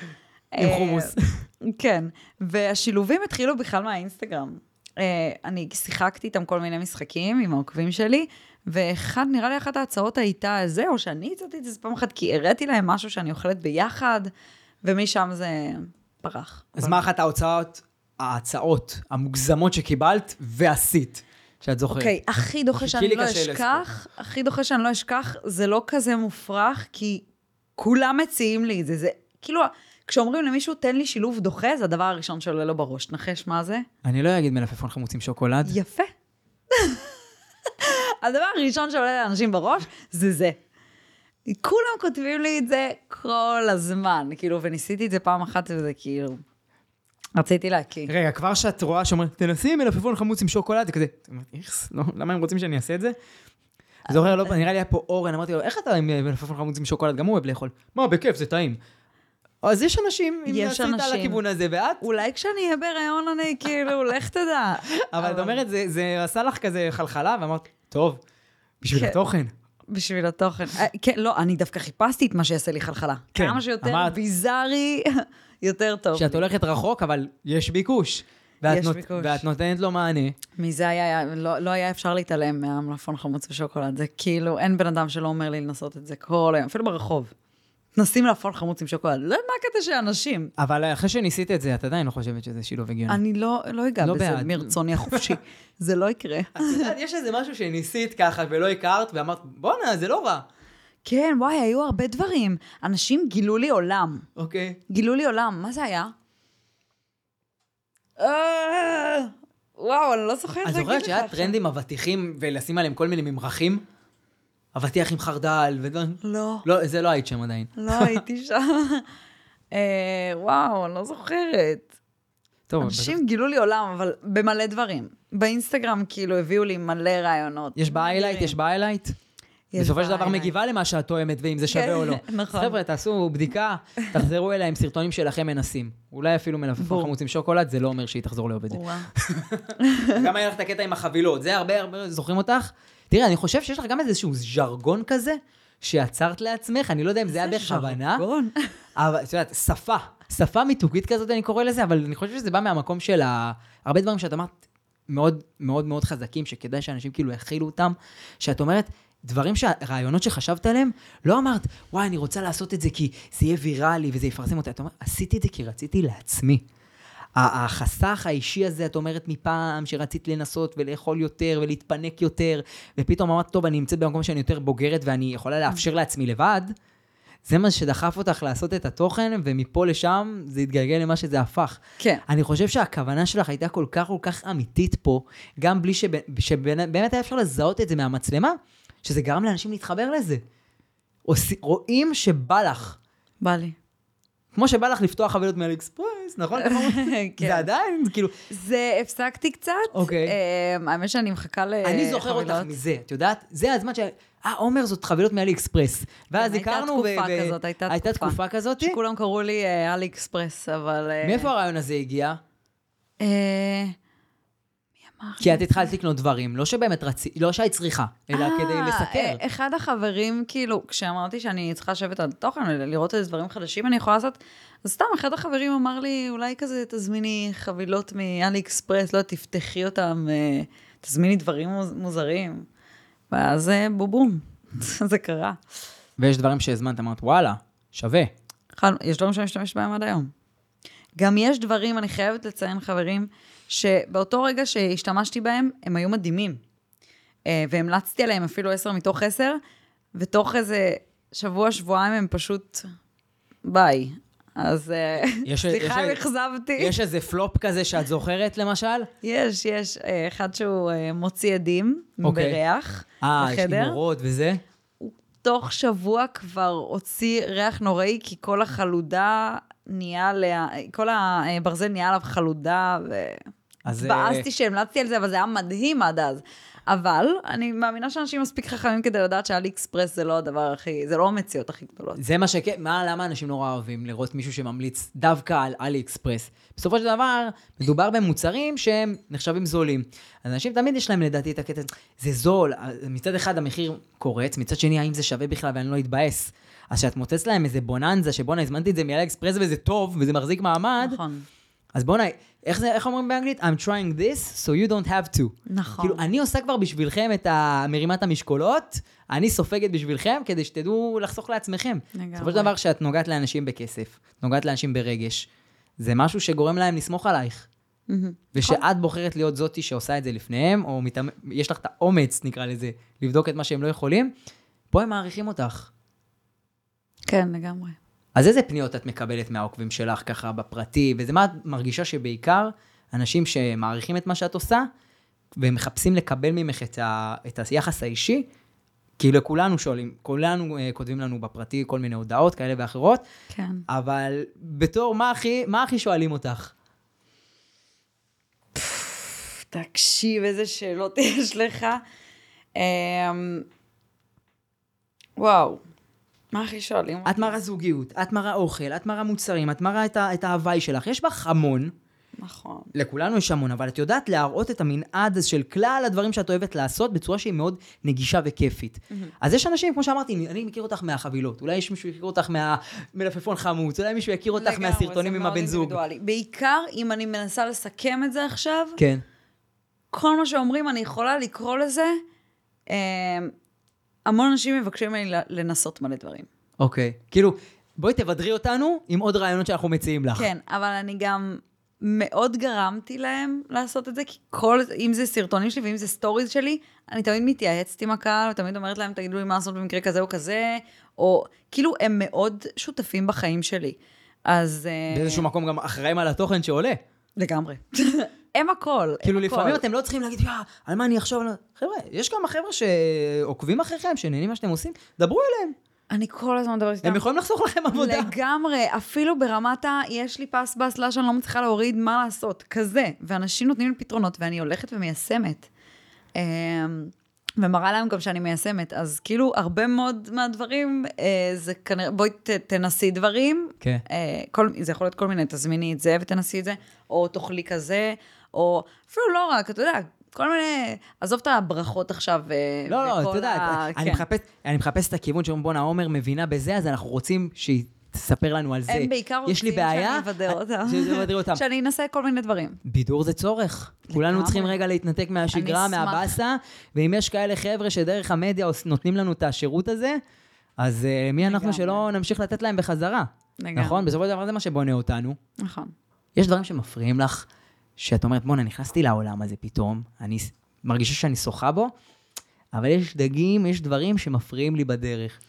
עם אה, חומוס. כן, והשילובים התחילו בכלל מהאינסטגרם. אה, אני שיחקתי איתם כל מיני משחקים עם העוקבים שלי, ואחד, נראה לי אחת ההצעות הייתה זה, או שאני הצעתי את זה פעם אחת, כי הראיתי להם משהו שאני אוכלת ביחד, ומשם זה פרח. אז מה אחת ההוצאות, ההצעות המוגזמות שקיבלת ועשית, שאת זוכרת? אוקיי, הכי דוחה שאני לא. אשכח, הכי דוחה שאני לא אשכח, זה לא כזה מופרך, כי כולם מציעים לי את זה. זה כאילו, כשאומרים למישהו, תן לי שילוב דוחה, זה הדבר הראשון שעולה לו בראש. נחש מה זה? אני לא אגיד מלפפון חמוץ עם שוקולד. יפה. הדבר הראשון שעולה לאנשים בראש זה זה. כולם כותבים לי את זה כל הזמן, כאילו, וניסיתי את זה פעם אחת, וזה כאילו... רציתי להקיא. רגע, כבר שאת רואה שאומרים, תנסי מלפפון חמוץ עם שוקולד, זה כזה, איכס, לא, למה הם רוצים שאני אעשה את זה? זוכר, לא, נראה לי היה פה אורן, אמרתי לו, איך אתה עם אה, מלפפון חמוץ עם שוקולד? גם הוא אוהב לאכול. מה, בכיף, זה טעים. אז יש אנשים, אם יש עשית על אנשים. הכיוון הזה, ואת? אולי כשאני אהיה בהיריון אני כאילו, לך תדע. אבל את אומרת, זה- זה עשה לך כזה חלחלה, ואמרת, טוב, בשביל כן. התוכן. בשביל התוכן. אה, כן, לא, אני דווקא חיפשתי את מה שיעשה לי חלחלה. כן, כמה שיותר אמרת- ביזארי, יותר טוב. שאת הולכת רחוק, אבל יש ביקוש. ואת יש נות- ביקוש. ואת נותנת לו מענה. מזה היה, לא, לא היה אפשר להתעלם מהמלפון חמוץ ושוקולד. זה כאילו, אין בן אדם שלא אומר לי לנסות את זה כל היום, אפילו ברחוב. נשים מלפון חמוץ עם שוקולד. לא יודעת מה הקטע של אנשים. אבל אחרי שניסית את זה, את עדיין לא חושבת שזה שילוב הגיוני. אני לא, לא אגע לא בזה בעד. מרצוני החופשי. זה לא יקרה. את יודעת, יש איזה משהו שניסית ככה ולא הכרת, ואמרת, בואנה, זה לא רע. כן, וואי, היו הרבה דברים. אנשים גילו לי עולם. אוקיי. גילו לי עולם, מה זה היה? אה, וואו, אני לא זוכרת את להגיד זוכרת לך שהיה עכשיו. טרנד עם אבטיחים ולשים עליהם כל מיני ממרחים? אבטיח עם חרדל ודברים. לא, לא, זה לא היית שם עדיין. לא הייתי שם. אה, וואו, אני לא זוכרת. טוב, אנשים גילו לי עולם, אבל במלא דברים. באינסטגרם כאילו הביאו לי מלא רעיונות. יש ב highlight, יש ב highlight. בסופו של דבר. מגיבה למה שאת טועמת ואם זה שווה כן, או לא. נכון. חבר'ה, תעשו בדיקה, תחזרו אליה עם סרטונים שלכם מנסים. אולי אפילו מלפפון. חמוץ עם שוקולד, זה לא אומר שהיא תחזור. וואו. גם היה לך את הקטע עם החבילות, זה הרבה הרבה, זוכרים אותך? תראה, אני חושב שיש לך גם איזשהו ז'רגון כזה, שיצרת לעצמך, אני לא יודע אם זה היה בכוונה, ז'רגון. אבל את יודעת, שפה, שפה מיתוגית כזאת אני קורא לזה, אבל אני חושב שזה בא מהמקום של ה... הרבה דברים שאת אמרת מאוד מאוד מאוד חזקים, שכדאי שאנשים כאילו יכילו אותם, שאת אומרת, דברים, רעיונות שחשבת עליהם, לא אמרת, וואי, אני רוצה לעשות את זה כי זה יהיה ויראלי וזה יפרסם אותי. את אומרת, עשיתי את זה כי רציתי לעצמי. החסך האישי הזה, את אומרת מפעם שרצית לנסות ולאכול יותר ולהתפנק יותר, ופתאום אמרת, טוב, אני נמצאת במקום שאני יותר בוגרת ואני יכולה לאפשר לעצמי לבד, זה מה שדחף אותך לעשות את התוכן, ומפה לשם זה התגלגל למה שזה הפך. כן. אני חושב שהכוונה שלך הייתה כל כך כל כך אמיתית פה, גם בלי שבאמת שבאמת היה אפשר לזהות את זה מהמצלמה, שזה גרם לאנשים להתחבר לזה. רואים שבא לך. בא לי. כמו שבא לך לפתוח חבילות מאלי אקספרס, נכון? אומרים? כן. זה עדיין, כאילו, זה, הפסקתי קצת. אוקיי. אמ, האמת שאני מחכה לחבילות. אני זוכר אותך מזה, את יודעת? זה הזמן ש... אה, עומר, זאת חבילות מאלי אקספרס. ואז כן, הייתה הכרנו, תקופה כזאת, הייתה הייתה תקופה. תקופה כזאת. שכולם קראו לי אה, אלי אקספרס, אבל... אה, מאיפה הרעיון הזה הגיע? כי את התחלת לקנות דברים, לא שבאמת רצית, לא שהיית צריכה, אלא אה, כדי לסקר. אה, אחד החברים, כאילו, כשאמרתי שאני צריכה לשבת על תוכן, לראות איזה דברים חדשים אני יכולה לעשות, אז סתם, אחד החברים אמר לי, אולי כזה תזמיני חבילות מאלי אקספרס, לא, תפתחי אותם, אה, תזמיני דברים מוז- מוזרים. ואז בובום, זה קרה. ויש דברים שהזמנת, אמרת, וואלה, שווה. יש דברים שאני משתמשת בהם עד היום. גם יש דברים, אני חייבת לציין, חברים, שבאותו רגע שהשתמשתי בהם, הם היו מדהימים. אה, והמלצתי עליהם אפילו עשר מתוך עשר, ותוך איזה שבוע, שבועיים הם פשוט ביי. אז אה, יש- סליחה אם יש- אכזבתי. יש איזה פלופ כזה שאת זוכרת, למשל? יש, יש. אה, אחד שהוא מוציא עדים אוקיי. בריח אה, יש. נורות וזה. תוך שבוע כבר הוציא ריח נוראי, כי כל החלודה נהיה, לה... כל הברזל נהיה עליו חלודה, אז, והתבאסתי שהמלצתי על זה, אבל זה היה מדהים עד אז. אבל אני מאמינה שאנשים מספיק חכמים כדי לדעת שאלי אקספרס זה לא הדבר הכי, זה לא המציאות הכי גדולות. זה מה שכן, מה, למה אנשים נורא אוהבים לראות מישהו שממליץ דווקא על אלי אקספרס? בסופו של דבר, מדובר במוצרים שהם נחשבים זולים. אז אנשים תמיד יש להם לדעתי את הקטע, זה זול, מצד אחד המחיר קורץ, מצד שני, האם זה שווה בכלל ואני לא אתבאס. אז כשאת מוצאת להם איזה בוננזה, שבואנה, הזמנתי את זה מאלי אקספרס וזה טוב, וזה מחזיק מעמד, נכון. אז בואנה, איך, זה, איך אומרים באנגלית? I'm trying this, so you don't have to. נכון. כאילו, אני עושה כבר בשבילכם את מרימת המשקולות, אני סופגת בשבילכם, כדי שתדעו לחסוך לעצמכם. לגמרי. בסופו של דבר, כשאת נוגעת לאנשים בכסף, נוגעת לאנשים ברגש, זה משהו שגורם להם לסמוך עלייך. מהמם. ושאת בוחרת להיות זאתי שעושה את זה לפניהם, או מתאמ... יש לך את האומץ, נקרא לזה, לבדוק את מה שהם לא יכולים, פה הם מעריכים אותך. כן, לגמרי. אז איזה פניות את מקבלת מהעוקבים שלך ככה בפרטי, וזה מה את מרגישה שבעיקר אנשים שמעריכים את מה שאת עושה, ומחפשים לקבל ממך את, ה, את היחס האישי, כי לכולנו שואלים, כולנו uh, כותבים לנו בפרטי כל מיני הודעות כאלה ואחרות, כן. אבל בתור מה הכי, מה הכי שואלים אותך? תקשיב, איזה שאלות יש לך. אמ, וואו. מה הכי שואלים? את מראה זוגיות, את מראה אוכל, את מראה מוצרים, את מראה את, ה- את ההוואי שלך. יש בך המון, נכון. לכולנו יש המון, אבל את יודעת להראות את המנעד הזה של כלל הדברים שאת אוהבת לעשות בצורה שהיא מאוד נגישה וכיפית. אז יש אנשים, כמו שאמרתי, אני- מכיר אותך מהחבילות, אולי יש מישהו יכיר אותך מהמלפפון חמוץ, אולי מישהו יכיר אותך לגמרי, מהסרטונים עם הבן זוג. בעיקר אם אני מנסה לסכם את זה עכשיו, כן. כל מה שאומרים, אני יכולה לקרוא לזה, אה, המון אנשים מבקשים ממני לנסות מלא דברים. אוקיי. כאילו, בואי תבדרי אותנו עם עוד רעיונות שאנחנו מציעים לך. כן, אבל אני גם מאוד גרמתי להם לעשות את זה, כי כל, אם זה סרטונים שלי ואם זה stories שלי, אני תמיד מתייעצת עם הקהל, ותמיד אומרת להם, תגידו לי מה לעשות במקרה כזה או כזה, או כאילו, הם מאוד שותפים בחיים שלי. אז... אה, באיזשהו מקום גם אחראים על התוכן שעולה. לגמרי. הם הכל, כאילו לפעמים. אתם לא צריכים להגיד, יא, על מה אני אחשוב? על-" חבר'ה, יש כמה חבר'ה שעוקבים אחריכם, שנהנים מה שאתם עושים, דברו אליהם. אני כל הזמן מדברת איתם. הם יכולים לחסוך לכם עבודה. לגמרי, אפילו ברמת ה... יש לי פס באסלה שאני לא מצליחה להוריד, מה לעשות? כזה. ואנשים נותנים לי פתרונות, ואני הולכת ומיישמת. אמ, ומראה להם גם שאני מיישמת. אז כאילו, הרבה מאוד מהדברים, אה, זה כנראה, בואי ת, תנסי דברים. כן. אה, כל, זה יכול להיות כל מיני, תזמיני את זה ותנסי את זה, או תאכלי כזה, או אפילו לא רק, אתה יודע, כל מיני, עזוב את הברכות עכשיו. אה, לא, לא, וכל את יודעת, ה- אני כן. מחפש- אני מחפש את הכיוון שאומרים, בואנה, עומר מבינה בזה, אז אנחנו רוצים שהיא תספר לנו על זה. הם בעיקר יש לי רוצים בעיה, שאני אבדר אותם. שתבדרי אותם. שאני אנסה כל מיני דברים. בידור זה צורך. כולנו. צריכים רגע להתנתק מהשגרה. מהבאסה, ואם יש כאלה חבר'ה שדרך המדיה נותנים לנו את השירות הזה, אז אה, מי אנחנו. שלא נמשיך לתת להם בחזרה? נכון? בסופו של דבר זה מה שבונה אותנו. נכון. יש דברים שמפריעים לך, שאת אומרת, בואנה, נכנסתי לעולם הזה פתאום, אני מרגישה שאני שוחה בו, אבל יש דגים, יש דברים שמפריעים לי בדרך.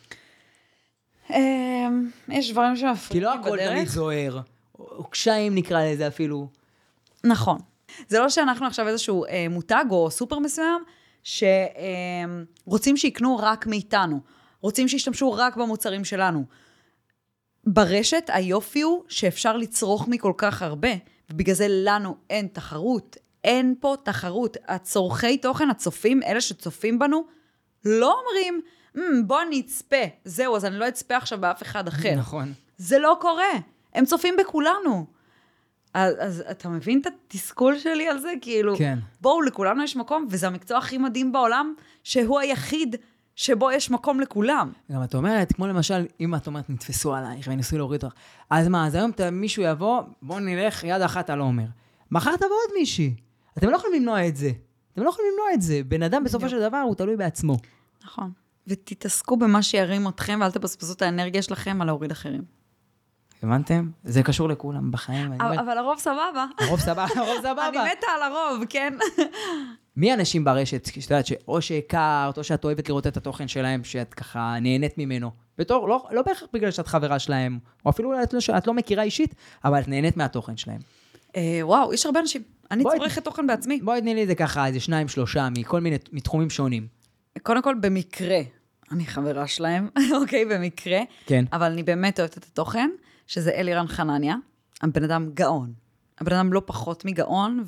אמ, יש דברים כי שמפריעים לא לי הכל תמיד בדרך. זוהר, או קשיים נקרא לזה אפילו. נכון. זה לא שאנחנו עכשיו איזשהו אה, מותג או סופר מסוים, שרוצים שיקנו רק מאיתנו. רוצים שישתמשו רק במוצרים שלנו. ברשת היופי הוא שאפשר לצרוך מכל כך הרבה, ובגלל זה לנו אין תחרות. אין פה תחרות. הצורכי תוכן, הצופים, אלה שצופים בנו, לא אומרים, "מ, בוא נצפה. זהו, אז אני לא אצפה עכשיו באף אחד אחר. נכון. זה לא קורה. הם צופים בכולנו. אז, אז אתה מבין את התסכול שלי על זה? כאילו, כן. בואו, לכולנו יש מקום, וזה המקצוע הכי מדהים בעולם, שהוא היחיד שבו יש מקום לכולם. גם את אומרת, כמו למשל, אם את אומרת, נתפסו עלייך וניסו להוריד אותך, אז מה, אז היום מישהו יבוא, בוא נלך יד אחת על עומר. מחר תבוא עוד מישהי. אתם לא יכולים למנוע את זה. אתם לא יכולים למנוע את זה. בן אדם בסופו של דבר הוא תלוי בעצמו. נכון. ותתעסקו במה שירים אתכם, ואל תבזבזו את האנרגיה שלכם על להוריד אחרים. הבנתם? זה קשור לכולם בחיים. אני אבל, אומר, אבל הרוב סבבה. הרוב סבבה, הרוב סבבה. אני מתה על הרוב, כן? מי האנשים ברשת, שאת יודעת, שאו שהכרת, או שאת אוהבת לראות את התוכן שלהם, שאת ככה נהנית ממנו? בתור, לא, לא בהכרח בגלל שאת חברה שלהם, או אפילו את לא, את לא מכירה אישית, אבל את נהנית מהתוכן שלהם. אה, וואו, יש הרבה אנשים. אני בואי- צורכת תוכן בעצמי. בואי תני לי את זה ככה, איזה שניים, שלושה, מכל מיני, מתחומים שונים. קודם כל, במקרה, אני חברה שלהם, אוקיי, במקרה. כן. אבל אני באמת אוהבת את התוכן, שזה אלירן חנניה, הבן אדם גאון. הבן אדם לא פחות מגאון,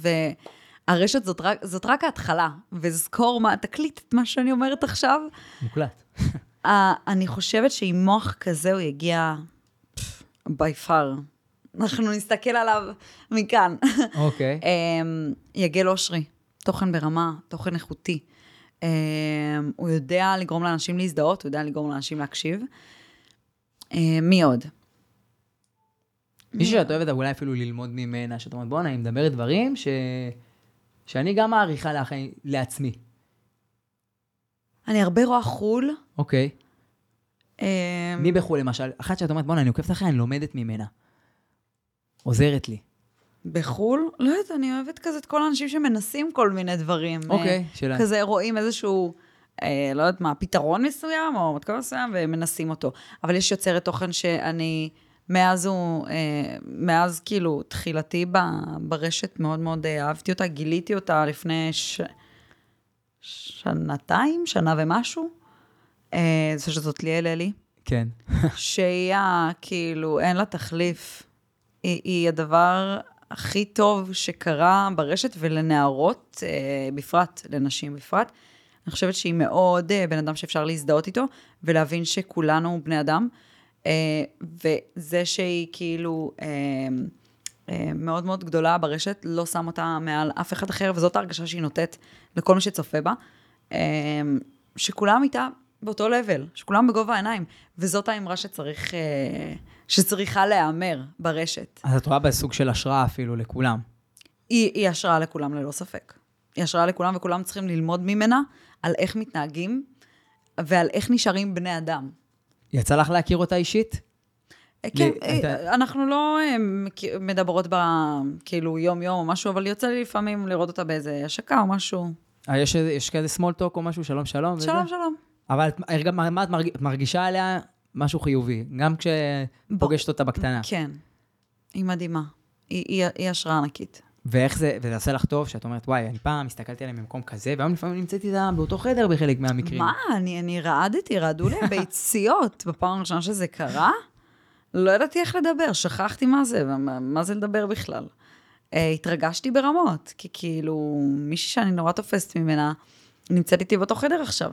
והרשת זאת רק, זאת רק ההתחלה. וזכור מה, תקליט את מה שאני אומרת עכשיו. מוקלט. Uh, אני חושבת שעם מוח כזה הוא יגיע בי פאר. אנחנו נסתכל עליו מכאן. אוקיי. um, יגל אושרי, תוכן ברמה, תוכן איכותי. Um, הוא יודע לגרום לאנשים להזדהות, הוא יודע לגרום לאנשים להקשיב. Uh, מי עוד? מישהו שאת אוהבת אולי אפילו ללמוד ממנה, שאת אומרת, בואנה, היא מדברת דברים ש... שאני גם מעריכה לאח... לעצמי. אני הרבה רואה חו"ל. אוקיי. Um, מי בחו"ל למשל? אחת שאת אומרת, בואנה, אני עוקבת אחריה, אני לומדת ממנה. עוזרת לי. בחו"ל? לא יודעת, אני אוהבת כזה את כל האנשים שמנסים כל מיני דברים. אוקיי, אה, שלהם. כזה רואים איזשהו, אה, לא יודעת מה, פתרון מסוים או מתכון מסוים ומנסים אותו. אבל יש יוצרת תוכן שאני, מאז הוא, אה, מאז כאילו תחילתי ב, ברשת, מאוד מאוד אה, אהבתי אותה, גיליתי אותה לפני ש... שנתיים, שנה ומשהו. אה, זה שזאת ליאל אלי. כן. שהיא כאילו, אין לה תחליף. היא, היא הדבר הכי טוב שקרה ברשת ולנערות אה, בפרט, לנשים בפרט. אני חושבת שהיא מאוד אה, בן אדם שאפשר להזדהות איתו, ולהבין שכולנו בני אדם, וזה שהיא כאילו אה, אה, מאוד מאוד גדולה ברשת, לא שם אותה מעל אף אחד אחר, וזאת ההרגשה שהיא נותנת לכל מי שצופה בה, אה, שכולם איתה באותו לבל, שכולם בגובה העיניים, וזאת האמרה שצריך, אה, שצריכה להיאמר ברשת. אז את רואה בסוג של השראה אפילו לכולם. היא, היא השראה לכולם ללא ספק. היא השראה לכולם, וכולם צריכים ללמוד ממנה על איך מתנהגים ועל איך נשארים בני אדם. יצא לך להכיר אותה אישית? כן, ל- אתה- אנחנו לא אה, מדברות בה כאילו יום-יום או משהו, אבל יוצא לי לפעמים לראות אותה באיזה השקה או משהו. אה, יש, יש כזה small talk או משהו, שלום שלום? וזה? שלום, שלום. אבל את, מה, את מרג, את מרגישה עליה משהו חיובי, גם כשפוגשת אותה בקטנה. כן, היא מדהימה. היא, היא, היא השראה ענקית. ואיך זה, וזה עושה לך טוב, שאת אומרת, וואי, אני פעם הסתכלתי עליהם במקום כזה, והיום לפעמים נמצאתי איתה באותו חדר בחלק מהמקרים. מה? אני, אני רעדתי, רעדו לי הביציות בפעם הראשונה שזה קרה. לא ידעתי איך לדבר, שכחתי מה זה, ומה- מה זה לדבר בכלל. Uh, התרגשתי ברמות, כי כאילו, מישהי שאני נורא תופסת ממנה, נמצאת איתי באותו חדר עכשיו.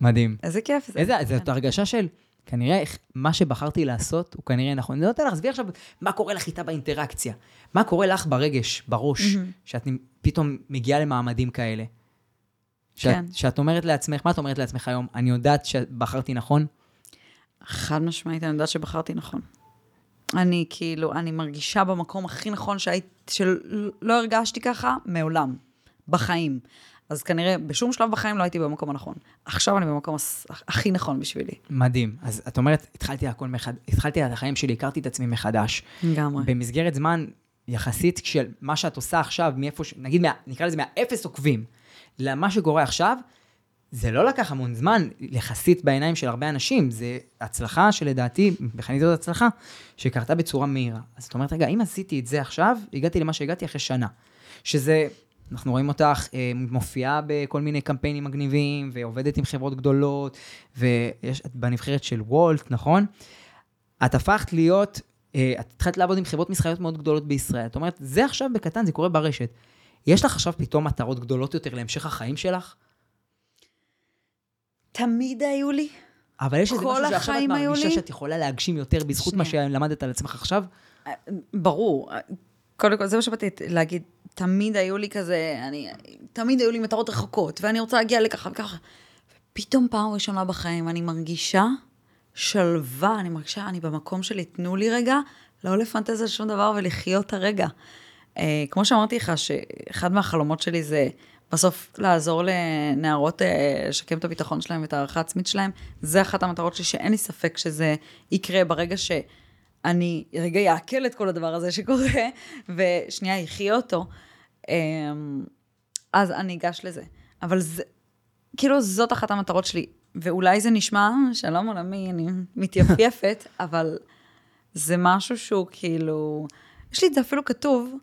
מדהים. איזה כיף זה. איזה, זאת הרגשה של, כנראה, מה שבחרתי לעשות הוא כנראה נכון. אני לא יודע לך, עזבי עכשיו, מה קורה לך איתה באינטראקציה? מה קורה לך ברגש, בראש, שאת נ- פתאום מגיעה למעמדים כאלה? שאת, כן. שאת אומרת לעצמך, מה את אומרת לעצמך היום? אני יודעת שבחרתי נכון? חד משמעית, אני יודעת שבחרתי נכון. אני כאילו, אני מרגישה במקום הכי נכון שהייתי, שלא הרגשתי ככה מעולם, בחיים. אז כנראה בשום שלב בחיים לא הייתי במקום הנכון. עכשיו אני במקום הכי נכון בשבילי. מדהים. אז את אומרת, התחלתי הכל מחדש, התחלתי את החיים שלי, הכרתי את עצמי מחדש. לגמרי. במסגרת זמן יחסית של מה שאת עושה עכשיו, מאיפה, ש- נגיד, מה, נקרא לזה מהאפס עוקבים, למה שקורה עכשיו, זה לא לקח המון זמן, יחסית בעיניים של הרבה אנשים, זה הצלחה שלדעתי, בחנית זאת הצלחה, שקרתה בצורה מהירה. אז את אומרת, רגע, אם עשיתי את זה עכשיו, הגעתי למה שהגעתי אחרי שנה. שזה, אנחנו רואים אותך אה, מופיעה בכל מיני קמפיינים מגניבים, ועובדת עם חברות גדולות, ויש, את בנבחרת של וולט, נכון? את הפכת להיות, אה, את התחלת לעבוד עם חברות מסחריות מאוד גדולות בישראל. את אומרת, זה עכשיו בקטן, זה קורה ברשת. יש לך עכשיו פתאום מטרות גדולות יותר להמשך החיים שלך? תמיד היו לי. אבל יש איזה משהו שעכשיו את מרגישה? שאת יכולה להגשים יותר בזכות מה שנייה. שלמדת על עצמך עכשיו? ברור. קודם כל, זה מה שבאתי להגיד. תמיד היו לי כזה, אני, תמיד היו לי מטרות רחוקות, ואני רוצה להגיע לככה וככה. ופתאום פעם ראשונה בחיים אני מרגישה שלווה, אני מרגישה, אני במקום שלי, תנו לי רגע, לא לפנטז על שום דבר ולחיות הרגע. אה, כמו שאמרתי לך, שאחד מהחלומות שלי זה בסוף לעזור לנערות אה, לשקם את הביטחון שלהם ואת הערכה העצמית שלהם. זה אחת המטרות שלי, שאין לי ספק שזה יקרה ברגע שאני רגע יעכל את כל הדבר הזה שקורה, ושנייה אחיה אותו. אה, אז אני אגש לזה. אבל זה, כאילו זאת אחת המטרות שלי. ואולי זה נשמע, שלום עולמי, אני מתייפייפת, אבל זה משהו שהוא כאילו, יש לי את זה אפילו כתוב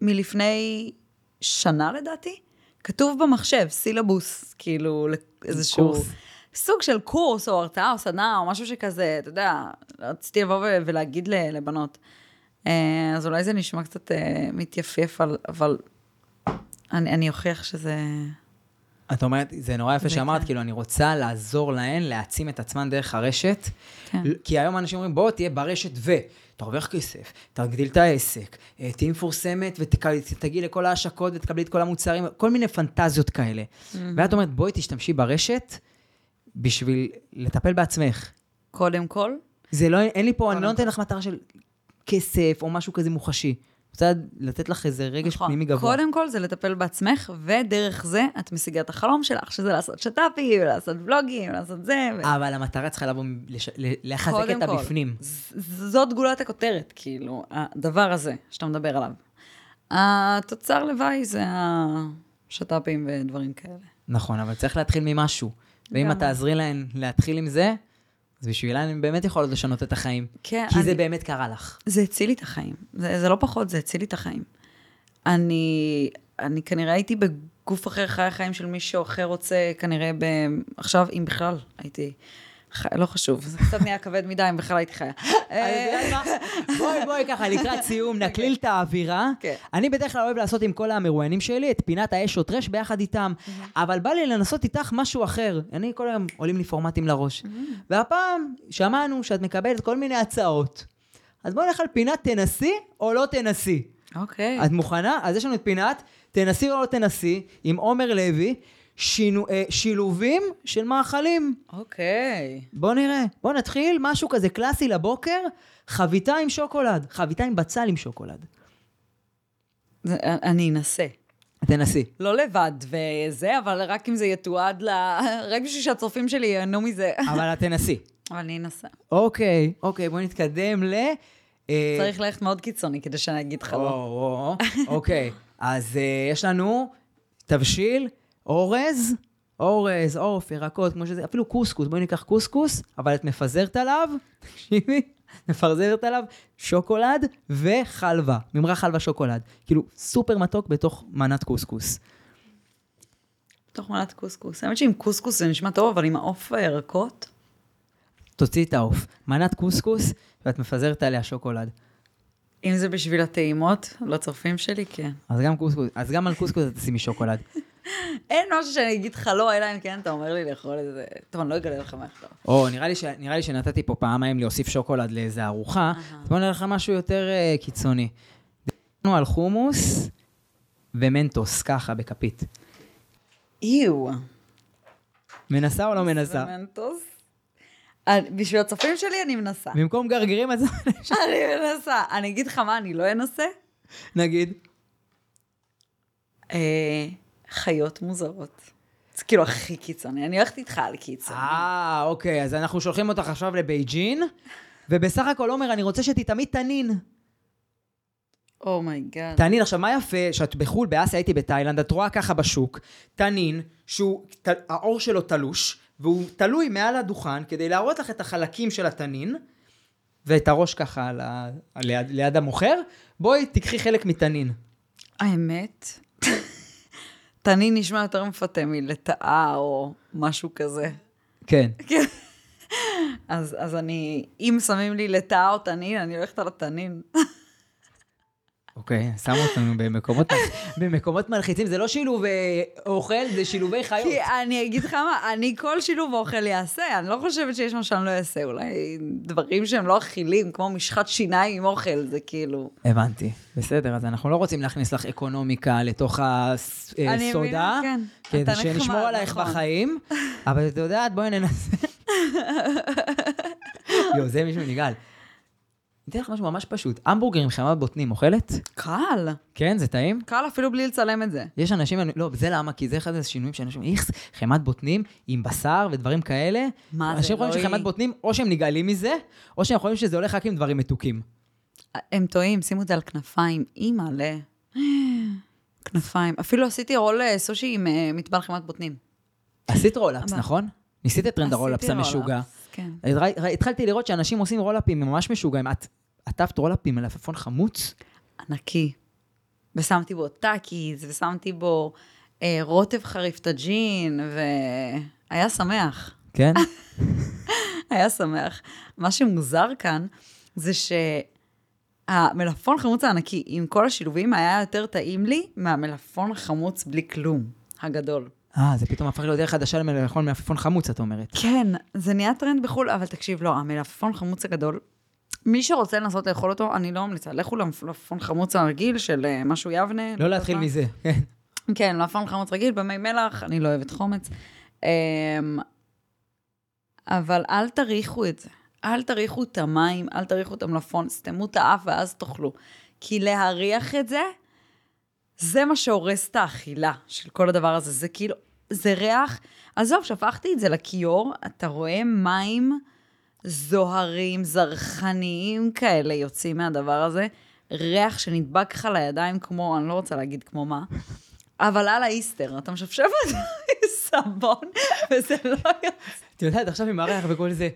מלפני שנה לדעתי, כתוב במחשב, סילבוס, כאילו איזשהו... קורס. סוג של קורס או הרצאה או סדנה או משהו שכזה, אתה יודע, רציתי לבוא ו- ולהגיד לבנות. אה, אז אולי זה נשמע קצת אה, מתייפייף, אבל, אני, אני אוכיח שזה... את אומרת, זה נורא יפה שאמרת. כאילו, אני רוצה לעזור להן להעצים את עצמן דרך הרשת. כן. כי היום אנשים אומרים, בוא, תהיה ברשת ותרוויח כסף, תגדיל את העסק, אה, תהיי מפורסמת ותגיעי לכל ההשקות ותקבלי את כל המוצרים, כל מיני פנטזיות כאלה. ואת אומרת, בואי תשתמשי ברשת בשביל לטפל בעצמך. קודם כל, זה לא, אין לי פה, אני לא נותן. לך מטרה של כסף או משהו כזה מוחשי. רוצה לתת לך איזה רגש נכון. פנימי גבוה. קודם כל זה לטפל בעצמך, ודרך זה את משיגה את החלום שלך, שזה לעשות שת"פים, ולעשות ולוגים, ולעשות זה. ו... אבל המטרה צריכה לבוא, לש- לחזק את. הבפנים. זאת גולת הכותרת, כאילו, הדבר הזה שאתה מדבר עליו. התוצר לוואי זה השת"פים ודברים כאלה. נכון, אבל צריך להתחיל ממשהו. ואם את. תעזרי להן להתחיל עם זה, אז בשבילן הן באמת יכולות לשנות את החיים. כן, כי אני- זה באמת קרה לך. זה הציל לי את החיים. זה, זה לא פחות, זה הציל לי את החיים. אני, אני כנראה הייתי בגוף אחר, חי החיים של מישהו אחר רוצה, כנראה ב... עכשיו, אם בכלל, הייתי לא חשוב, זה קצת נהיה כבד מדי אם בכלל הייתי חיה. יודע מה? בואי, בואי ככה, לקראת סיום, נקליל את האווירה. כן. אני בדרך כלל אוהב לעשות עם כל המרואיינים שלי את פינת האש או טרש ביחד איתם, אבל בא לי לנסות איתך משהו אחר. אני כל היום עולים לי פורמטים לראש. והפעם שמענו שאת מקבלת כל מיני הצעות. אז בואי נלך על פינת תנסי או לא תנסי. אוקיי. את מוכנה? אז יש לנו את פינת תנסי או לא תנסי עם עומר לוי, שינו, אה, שילובים של מאכלים. אוקיי. בוא נראה. בוא נתחיל, משהו כזה קלאסי לבוקר, חביתה עם שוקולד. חביתה עם בצל עם שוקולד. זה- אני אנסה. תנסי. לא לבד וזה, אבל רק אם זה יתועד ל... רק בשביל שהצופים שלי ייהנו מזה. אבל את תנסי. אבל אני אנסה. אוקיי, אוקיי, בואי נתקדם ל... אה, צריך ללכת מאוד קיצוני כדי שאני אגיד לך לא. או, או. אוקיי, אז אה, יש לנו תבשיל, אורז, אורז, עוף, ירקות, כמו שזה, אפילו קוסקוס, בואי ניקח קוסקוס, אבל את מפזרת עליו, תקשיבי, מפזרת עליו שוקולד וחלבה, ממרח חלבה שוקולד. כאילו, סופר מתוק בתוך מנת קוסקוס. תוך מנת קוסקוס. האמת שעם קוסקוס זה נשמע טוב, אבל עם העוף והירקות... תוציאי את העוף. מנת קוסקוס, ואת מפזרת עליה שוקולד. אם זה בשביל הטעימות, לצופים שלי, כן. אז גם קוסקוס, אז גם על קוסקוס את תשימי שוקולד. אין משהו שאני אגיד לך לא, אלא אם כן אתה אומר לי לאכול את זה. טוב, אני לא אגלה לך מעכשיו. או, נראה לי, ש... נראה לי שנתתי פה פעמיים להוסיף שוקולד לאיזה ארוחה, אז בואו נלך למשהו יותר uh, קיצוני. דיברנו על חומוס ומנטוס, ככה, בכפית. איו. מנסה או לא מנסה? מנטוס. בשביל הצופים שלי אני מנסה. במקום גרגירים, אז אני מנסה. אני אגיד לך מה אני לא אנסה. נגיד. חיות מוזרות. זה כאילו הכי קיצוני. אני הולכת איתך על קיצוני. אה, אוקיי, אז אנחנו שולחים אותך עכשיו לבייג'ין, ובסך הכל, עומר, אני רוצה שתטעמי תנין. oh my god. תנין, עכשיו, מה יפה, שאת בחו"ל, באסיה, הייתי בתאילנד, את רואה ככה בשוק, תנין, שהוא, ת, העור שלו תלוש, והוא תלוי מעל הדוכן כדי להראות לך את החלקים של התנין, ואת הראש ככה על ה, ליד, ליד המוכר, בואי תקחי חלק מתנין. האמת, תנין נשמע יותר מפתה מלטאה או משהו כזה. כן. אז, אז אני, אם שמים לי לטאה או תנין, אני הולכת על התנין. אוקיי, שמו אותנו במקומות, במקומות מלחיצים, זה לא שילוב אה, אוכל, זה שילובי חיות. כי אני אגיד לך מה, אני כל שילוב אוכל אעשה, אני לא חושבת שיש מה שאני לא אעשה, אולי דברים שהם לא אכילים, כמו משחת שיניים עם אוכל, זה כאילו... הבנתי, בסדר, אז אנחנו לא רוצים להכניס לך אקונומיקה לתוך אני הסודה, מבינה, כן. כדי אתה שנשמור עלייך נכון. בחיים, אבל את יודעת, בואי ננסה. יואו, זה מישהו נגעל. אתן לך משהו ממש פשוט, המבורגר עם חמאה בוטנים, אוכלת? קל, כן, זה טעים? קל אפילו בלי לצלם את זה. יש אנשים, לא, זה למה? כי זה אחד השינויים שאנשים, איכס, חמת בוטנים עם בשר ודברים כאלה. מה זה, אנשים חושבים? שחמת בוטנים, או שהם נגעלים מזה, או שהם חושבים שזה הולך רק עם דברים מתוקים. הם טועים, שימו את זה על כנפיים, אימא'לה. כנפיים. אפילו עשיתי רול אה, סושי עם אה, מטבל חמאת בוטנים. עשית roll-ups? נכון? ניסית את טרנד ה roll-ups המשוגע. כן. התחלתי לראות שאנשים עושים רולאפים ממש משוגעים. את עטפת רולאפים מלפפון חמוץ? ענקי. ושמתי בו טאקיז, ושמתי בו אה, רוטב חריף טאג'ין, והיה שמח. כן? היה שמח. מה שמוזר כאן, זה שהמלפון חמוץ הענקי, עם כל השילובים, היה יותר טעים לי מהמלפון החמוץ בלי כלום, הגדול. אה, זה פתאום הפך להיות דרך חדשה למלפפון מלפפון חמוץ, את אומרת. כן, זה נהיה טרנד בחו"ל, אבל תקשיב, לא, המלפפון חמוץ הגדול, מי שרוצה לנסות לאכול אותו, אני לא ממליצה. לכו למלפפון חמוץ הרגיל של אה, משהו יבנה. לא להתחיל. מזה, כן. כן, מלפפון חמוץ רגיל, במי מלח, אני לא אוהבת חומץ. אמ, אבל אל תריחו את זה. אל תריחו את המים, אל תריחו את המלפפון, סתמו את האף ואז תאכלו. כי להריח את זה, זה מה שהורס את האכילה של כל הדבר הזה. זה כאילו, זה ריח, עזוב, שפכתי את זה לכיור, אתה רואה מים זוהרים, זרחניים כאלה יוצאים מהדבר הזה. ריח שנדבק לך לידיים כמו, אני לא רוצה להגיד כמו מה, אבל על האיסטר, אתה משפשף את עם סבון, וזה לא יוצא. את יודעת, עכשיו עם הריח וכל זה,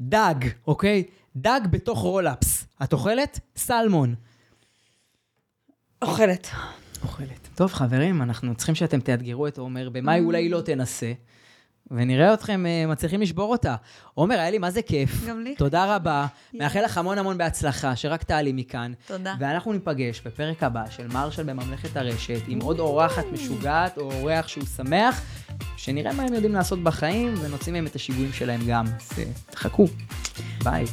דג, אוקיי? דג בתוך רולאפס. את אוכלת? סלמון. אוכלת. אוכלת. טוב, חברים, אנחנו צריכים שאתם תאתגרו את עומר, במה היא אולי לא תנסה. ונראה אתכם אה, מצליחים לשבור אותה. עומר, היה לי מה זה כיף. גם לי. תודה רבה. מאחל לך המון המון בהצלחה, שרק תעלי מכאן. תודה. ואנחנו ניפגש בפרק הבא של מרשל בממלכת הרשת, עם עוד אורחת משוגעת, או אורח שהוא שמח, שנראה מה הם יודעים לעשות בחיים, ונוציא מהם את השיגועים שלהם גם. אז תחכו. ביי.